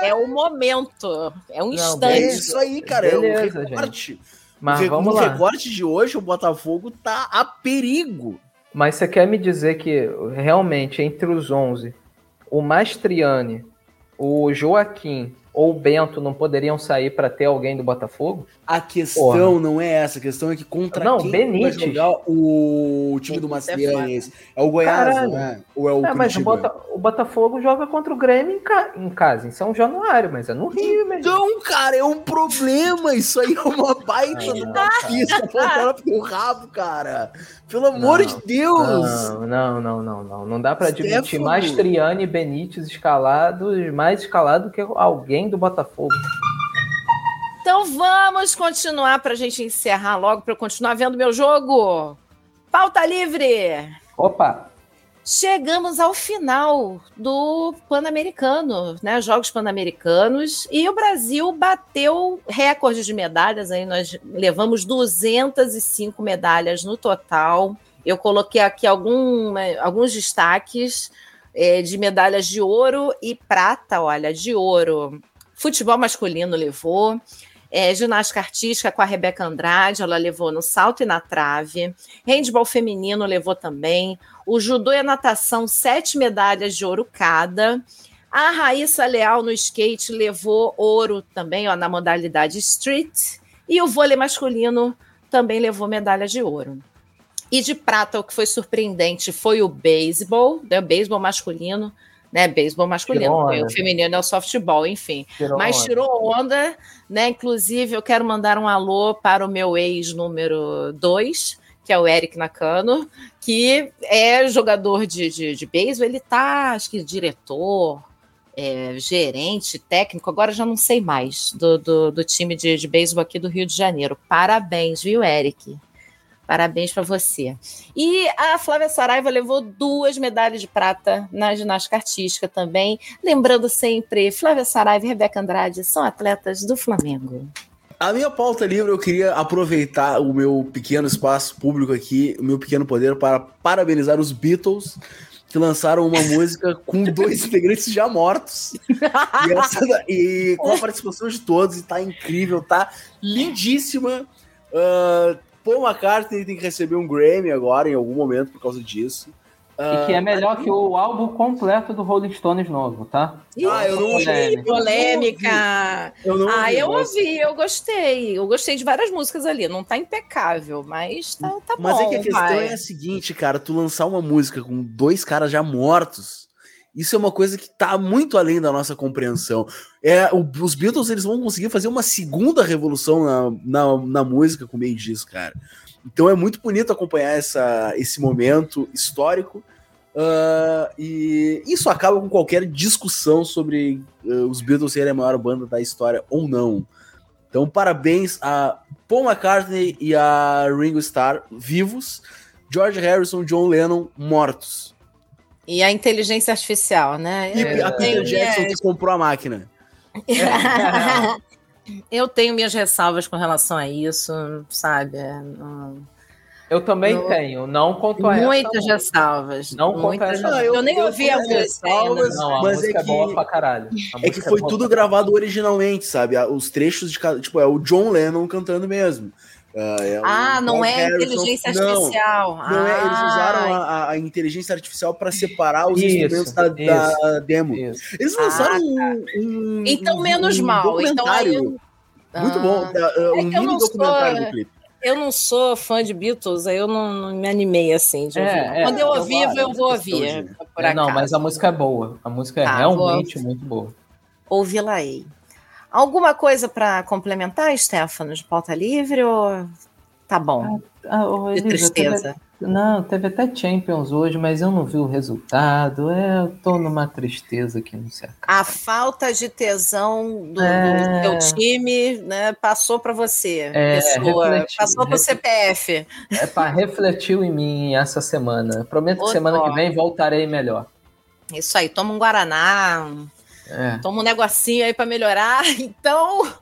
É, é o momento. É um Não, É instante. isso aí, cara. é Beleza, o recorte. Mas Re- vamos no lá. recorte de hoje, o Botafogo tá a perigo. Mas você quer me dizer que realmente entre os 11, o Mastriani, o Joaquim ou o Bento não poderiam sair para ter alguém do Botafogo? A questão Porra. não é essa, a questão é que contra Não, quem Benítez. vai jogar o time do é esse? É o Goiás, Caralho. né? Ou é o É, mas o? Bota- o Botafogo joga contra o Grêmio em, ca- em casa, em São Januário, mas é no Rio, mesmo. Então, cara, é um problema. Isso aí é uma baita uma cara. pista apontada pro rabo, cara. Pelo amor Não, de Deus. Não, não, não, não, não. Não dá pra admitir. Mastriani e Benítez escalados, mais escalado que alguém do Botafogo. Então vamos continuar para a gente encerrar logo, para eu continuar vendo meu jogo. Pauta livre! Opa! Chegamos ao final do Pan-Americano, né? Jogos Pan-Americanos, e o Brasil bateu recorde de medalhas. Aí nós levamos 205 medalhas no total. Eu coloquei aqui algum, alguns destaques eh, de medalhas de ouro e prata. Olha, de ouro, futebol masculino levou. É, ginástica artística com a Rebeca Andrade, ela levou no salto e na trave. Handball feminino levou também. O judô e a natação, sete medalhas de ouro cada. A Raíssa Leal no skate levou ouro também ó, na modalidade street. E o vôlei masculino também levou medalha de ouro. E de prata, o que foi surpreendente foi o beisebol, né? o beisebol masculino, né? Beisebol masculino, o feminino é o softball, enfim. Tirou Mas onda. tirou onda, né? Inclusive, eu quero mandar um alô para o meu ex número 2, que é o Eric Nakano, que é jogador de, de, de beisebol, ele tá, acho que diretor, é, gerente, técnico, agora já não sei mais, do, do, do time de, de beisebol aqui do Rio de Janeiro. Parabéns, viu, Eric? Parabéns para você. E a Flávia Saraiva levou duas medalhas de prata na ginástica artística também. Lembrando sempre, Flávia Saraiva e Rebeca Andrade são atletas do Flamengo. A minha pauta livre, eu queria aproveitar o meu pequeno espaço público aqui, o meu pequeno poder, para parabenizar os Beatles, que lançaram uma música com dois integrantes já mortos. E, essa e com a participação de todos, e tá incrível, tá lindíssima. Ah, Paul McCartney tem que receber um Grammy agora, em algum momento, por causa disso. E que é melhor que o álbum completo do Rolling Stones novo, tá? Ah, eu não Polêmica. Polêmica! Eu não ah, ouvi, eu mas- ouvi, eu gostei. Eu gostei de várias músicas ali. Não tá impecável, mas tá, tá Mas bom. é que a questão vai. é a seguinte, cara, tu lançar uma música com dois caras já mortos, isso é uma coisa que tá muito além da nossa compreensão. É, o- os Beatles eles vão conseguir fazer uma segunda revolução na, na, na música com meio disso, cara. Então é muito bonito acompanhar essa, esse momento histórico. ah, e isso acaba com qualquer discussão sobre ah, os Beatles serem a maior banda da história ou não. Então, parabéns a Paul McCartney e a Ringo Starr vivos, George Harrison e John Lennon mortos. E a inteligência artificial, né? E Eu a Peter Jackson minhas- que comprou a máquina. Eu tenho minhas ressalvas com relação a isso, sabe? Não- Eu também Eu- tenho, não quanto a Muitas ressalvas. Não muitas essa. eu- eu, nem eu ouvi a tenho música ainda. ressalvas, Não, a Mas música é é, boa que- pra caralho. A É que foi boa tudo gravado originalmente, sabe? Os trechos de cada. Tipo, é o John Lennon cantando mesmo. Ah, é o Ah, não é Harrison- inteligência Não, artificial. Não é, eles Ah, usaram a, a- a inteligência artificial para separar os Isso, instrumentos da, da demo. Isso. Eles Ah, lançaram tá. um, um- Então, um- menos um mal. Então, aí documentário eu... muito Ah, bom, uh, É um eu mini não documentário sou- do clipe. Eu não sou fã de Beatles, aí eu não, não me animei assim de É, ouvir. é, Quando eu eu ouvir, gosto, eu vou ouvir. É, não, acaso. mas a música é boa. A música é Tá, realmente muito boa. Ouvi-la-ei. Alguma coisa para complementar, Stefano, de pauta livre ou tá bom? Ah, ô, de Elisa, tristeza. Teve, Não, teve até Champions hoje, mas eu não vi o resultado. É, eu tô numa tristeza aqui no cercado. A falta de tesão do, É. do teu time né, passou para você, É, pessoa. refletiu, passou para o refletiu. CPF. É para refletir em mim essa semana. Prometo que semana dó. que vem voltarei melhor. Isso aí, toma um Guaraná, É. toma um negocinho aí para melhorar. Então,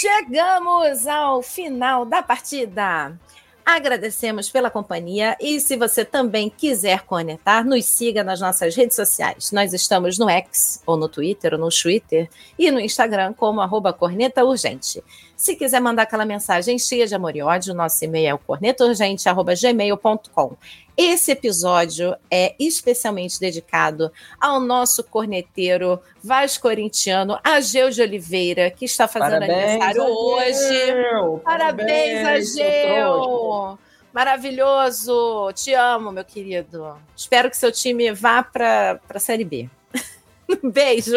chegamos ao final da partida. Agradecemos pela companhia e se você também quiser conectar, nos siga nas nossas redes sociais. Nós estamos no X, ou no Twitter, ou no Twitter, e no Instagram como arroba corneta urgente. Se quiser mandar aquela mensagem cheia de amor e ódio, nosso e-mail é o cornetaurgente.gmail.com. Esse episódio é especialmente dedicado ao nosso corneteiro vasco-corintiano, Ageu de Oliveira, que está fazendo Parabéns, aniversário Ageu! hoje. Parabéns, Parabéns, Ageu! Maravilhoso! Te amo, meu querido. Espero que seu time vá para a Série B. Beijo.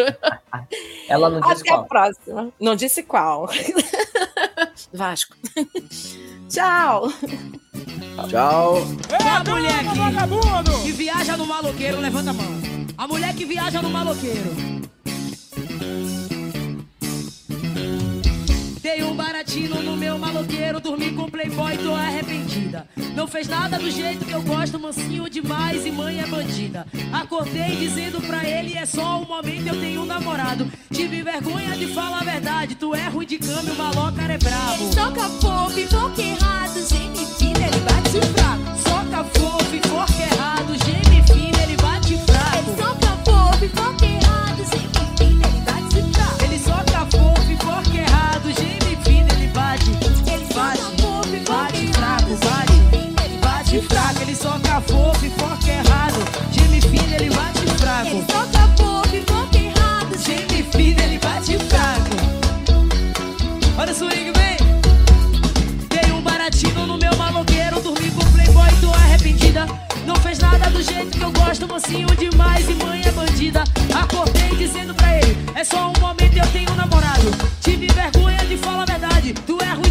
Ela não disse Até a qual. próxima. Não disse qual. Vasco. Tchau. Tchau. A mulher que, que viaja no maloqueiro, levanta a mão. A mulher que viaja no maloqueiro. Um baratinho no meu maloqueiro, dormi com playboy, tô arrependida. Não fez nada do jeito que eu gosto, mansinho demais e mãe é bandida. Acordei dizendo pra ele, é só um momento, eu tenho um namorado. Tive vergonha de falar a verdade, tu é ruim de câmbio, o maloca é brabo. Soca fofo e pouco errado, geme fina, ele bate fraco. Soca fofo e forca errado, geme fino, ele bate fraco. Ele soca fofo e pouco do jeito que eu gosto, mocinho demais e mãe é bandida. Acordei dizendo pra ele: É só um momento eu tenho um namorado. Tive vergonha de falar a verdade, tu é ruim.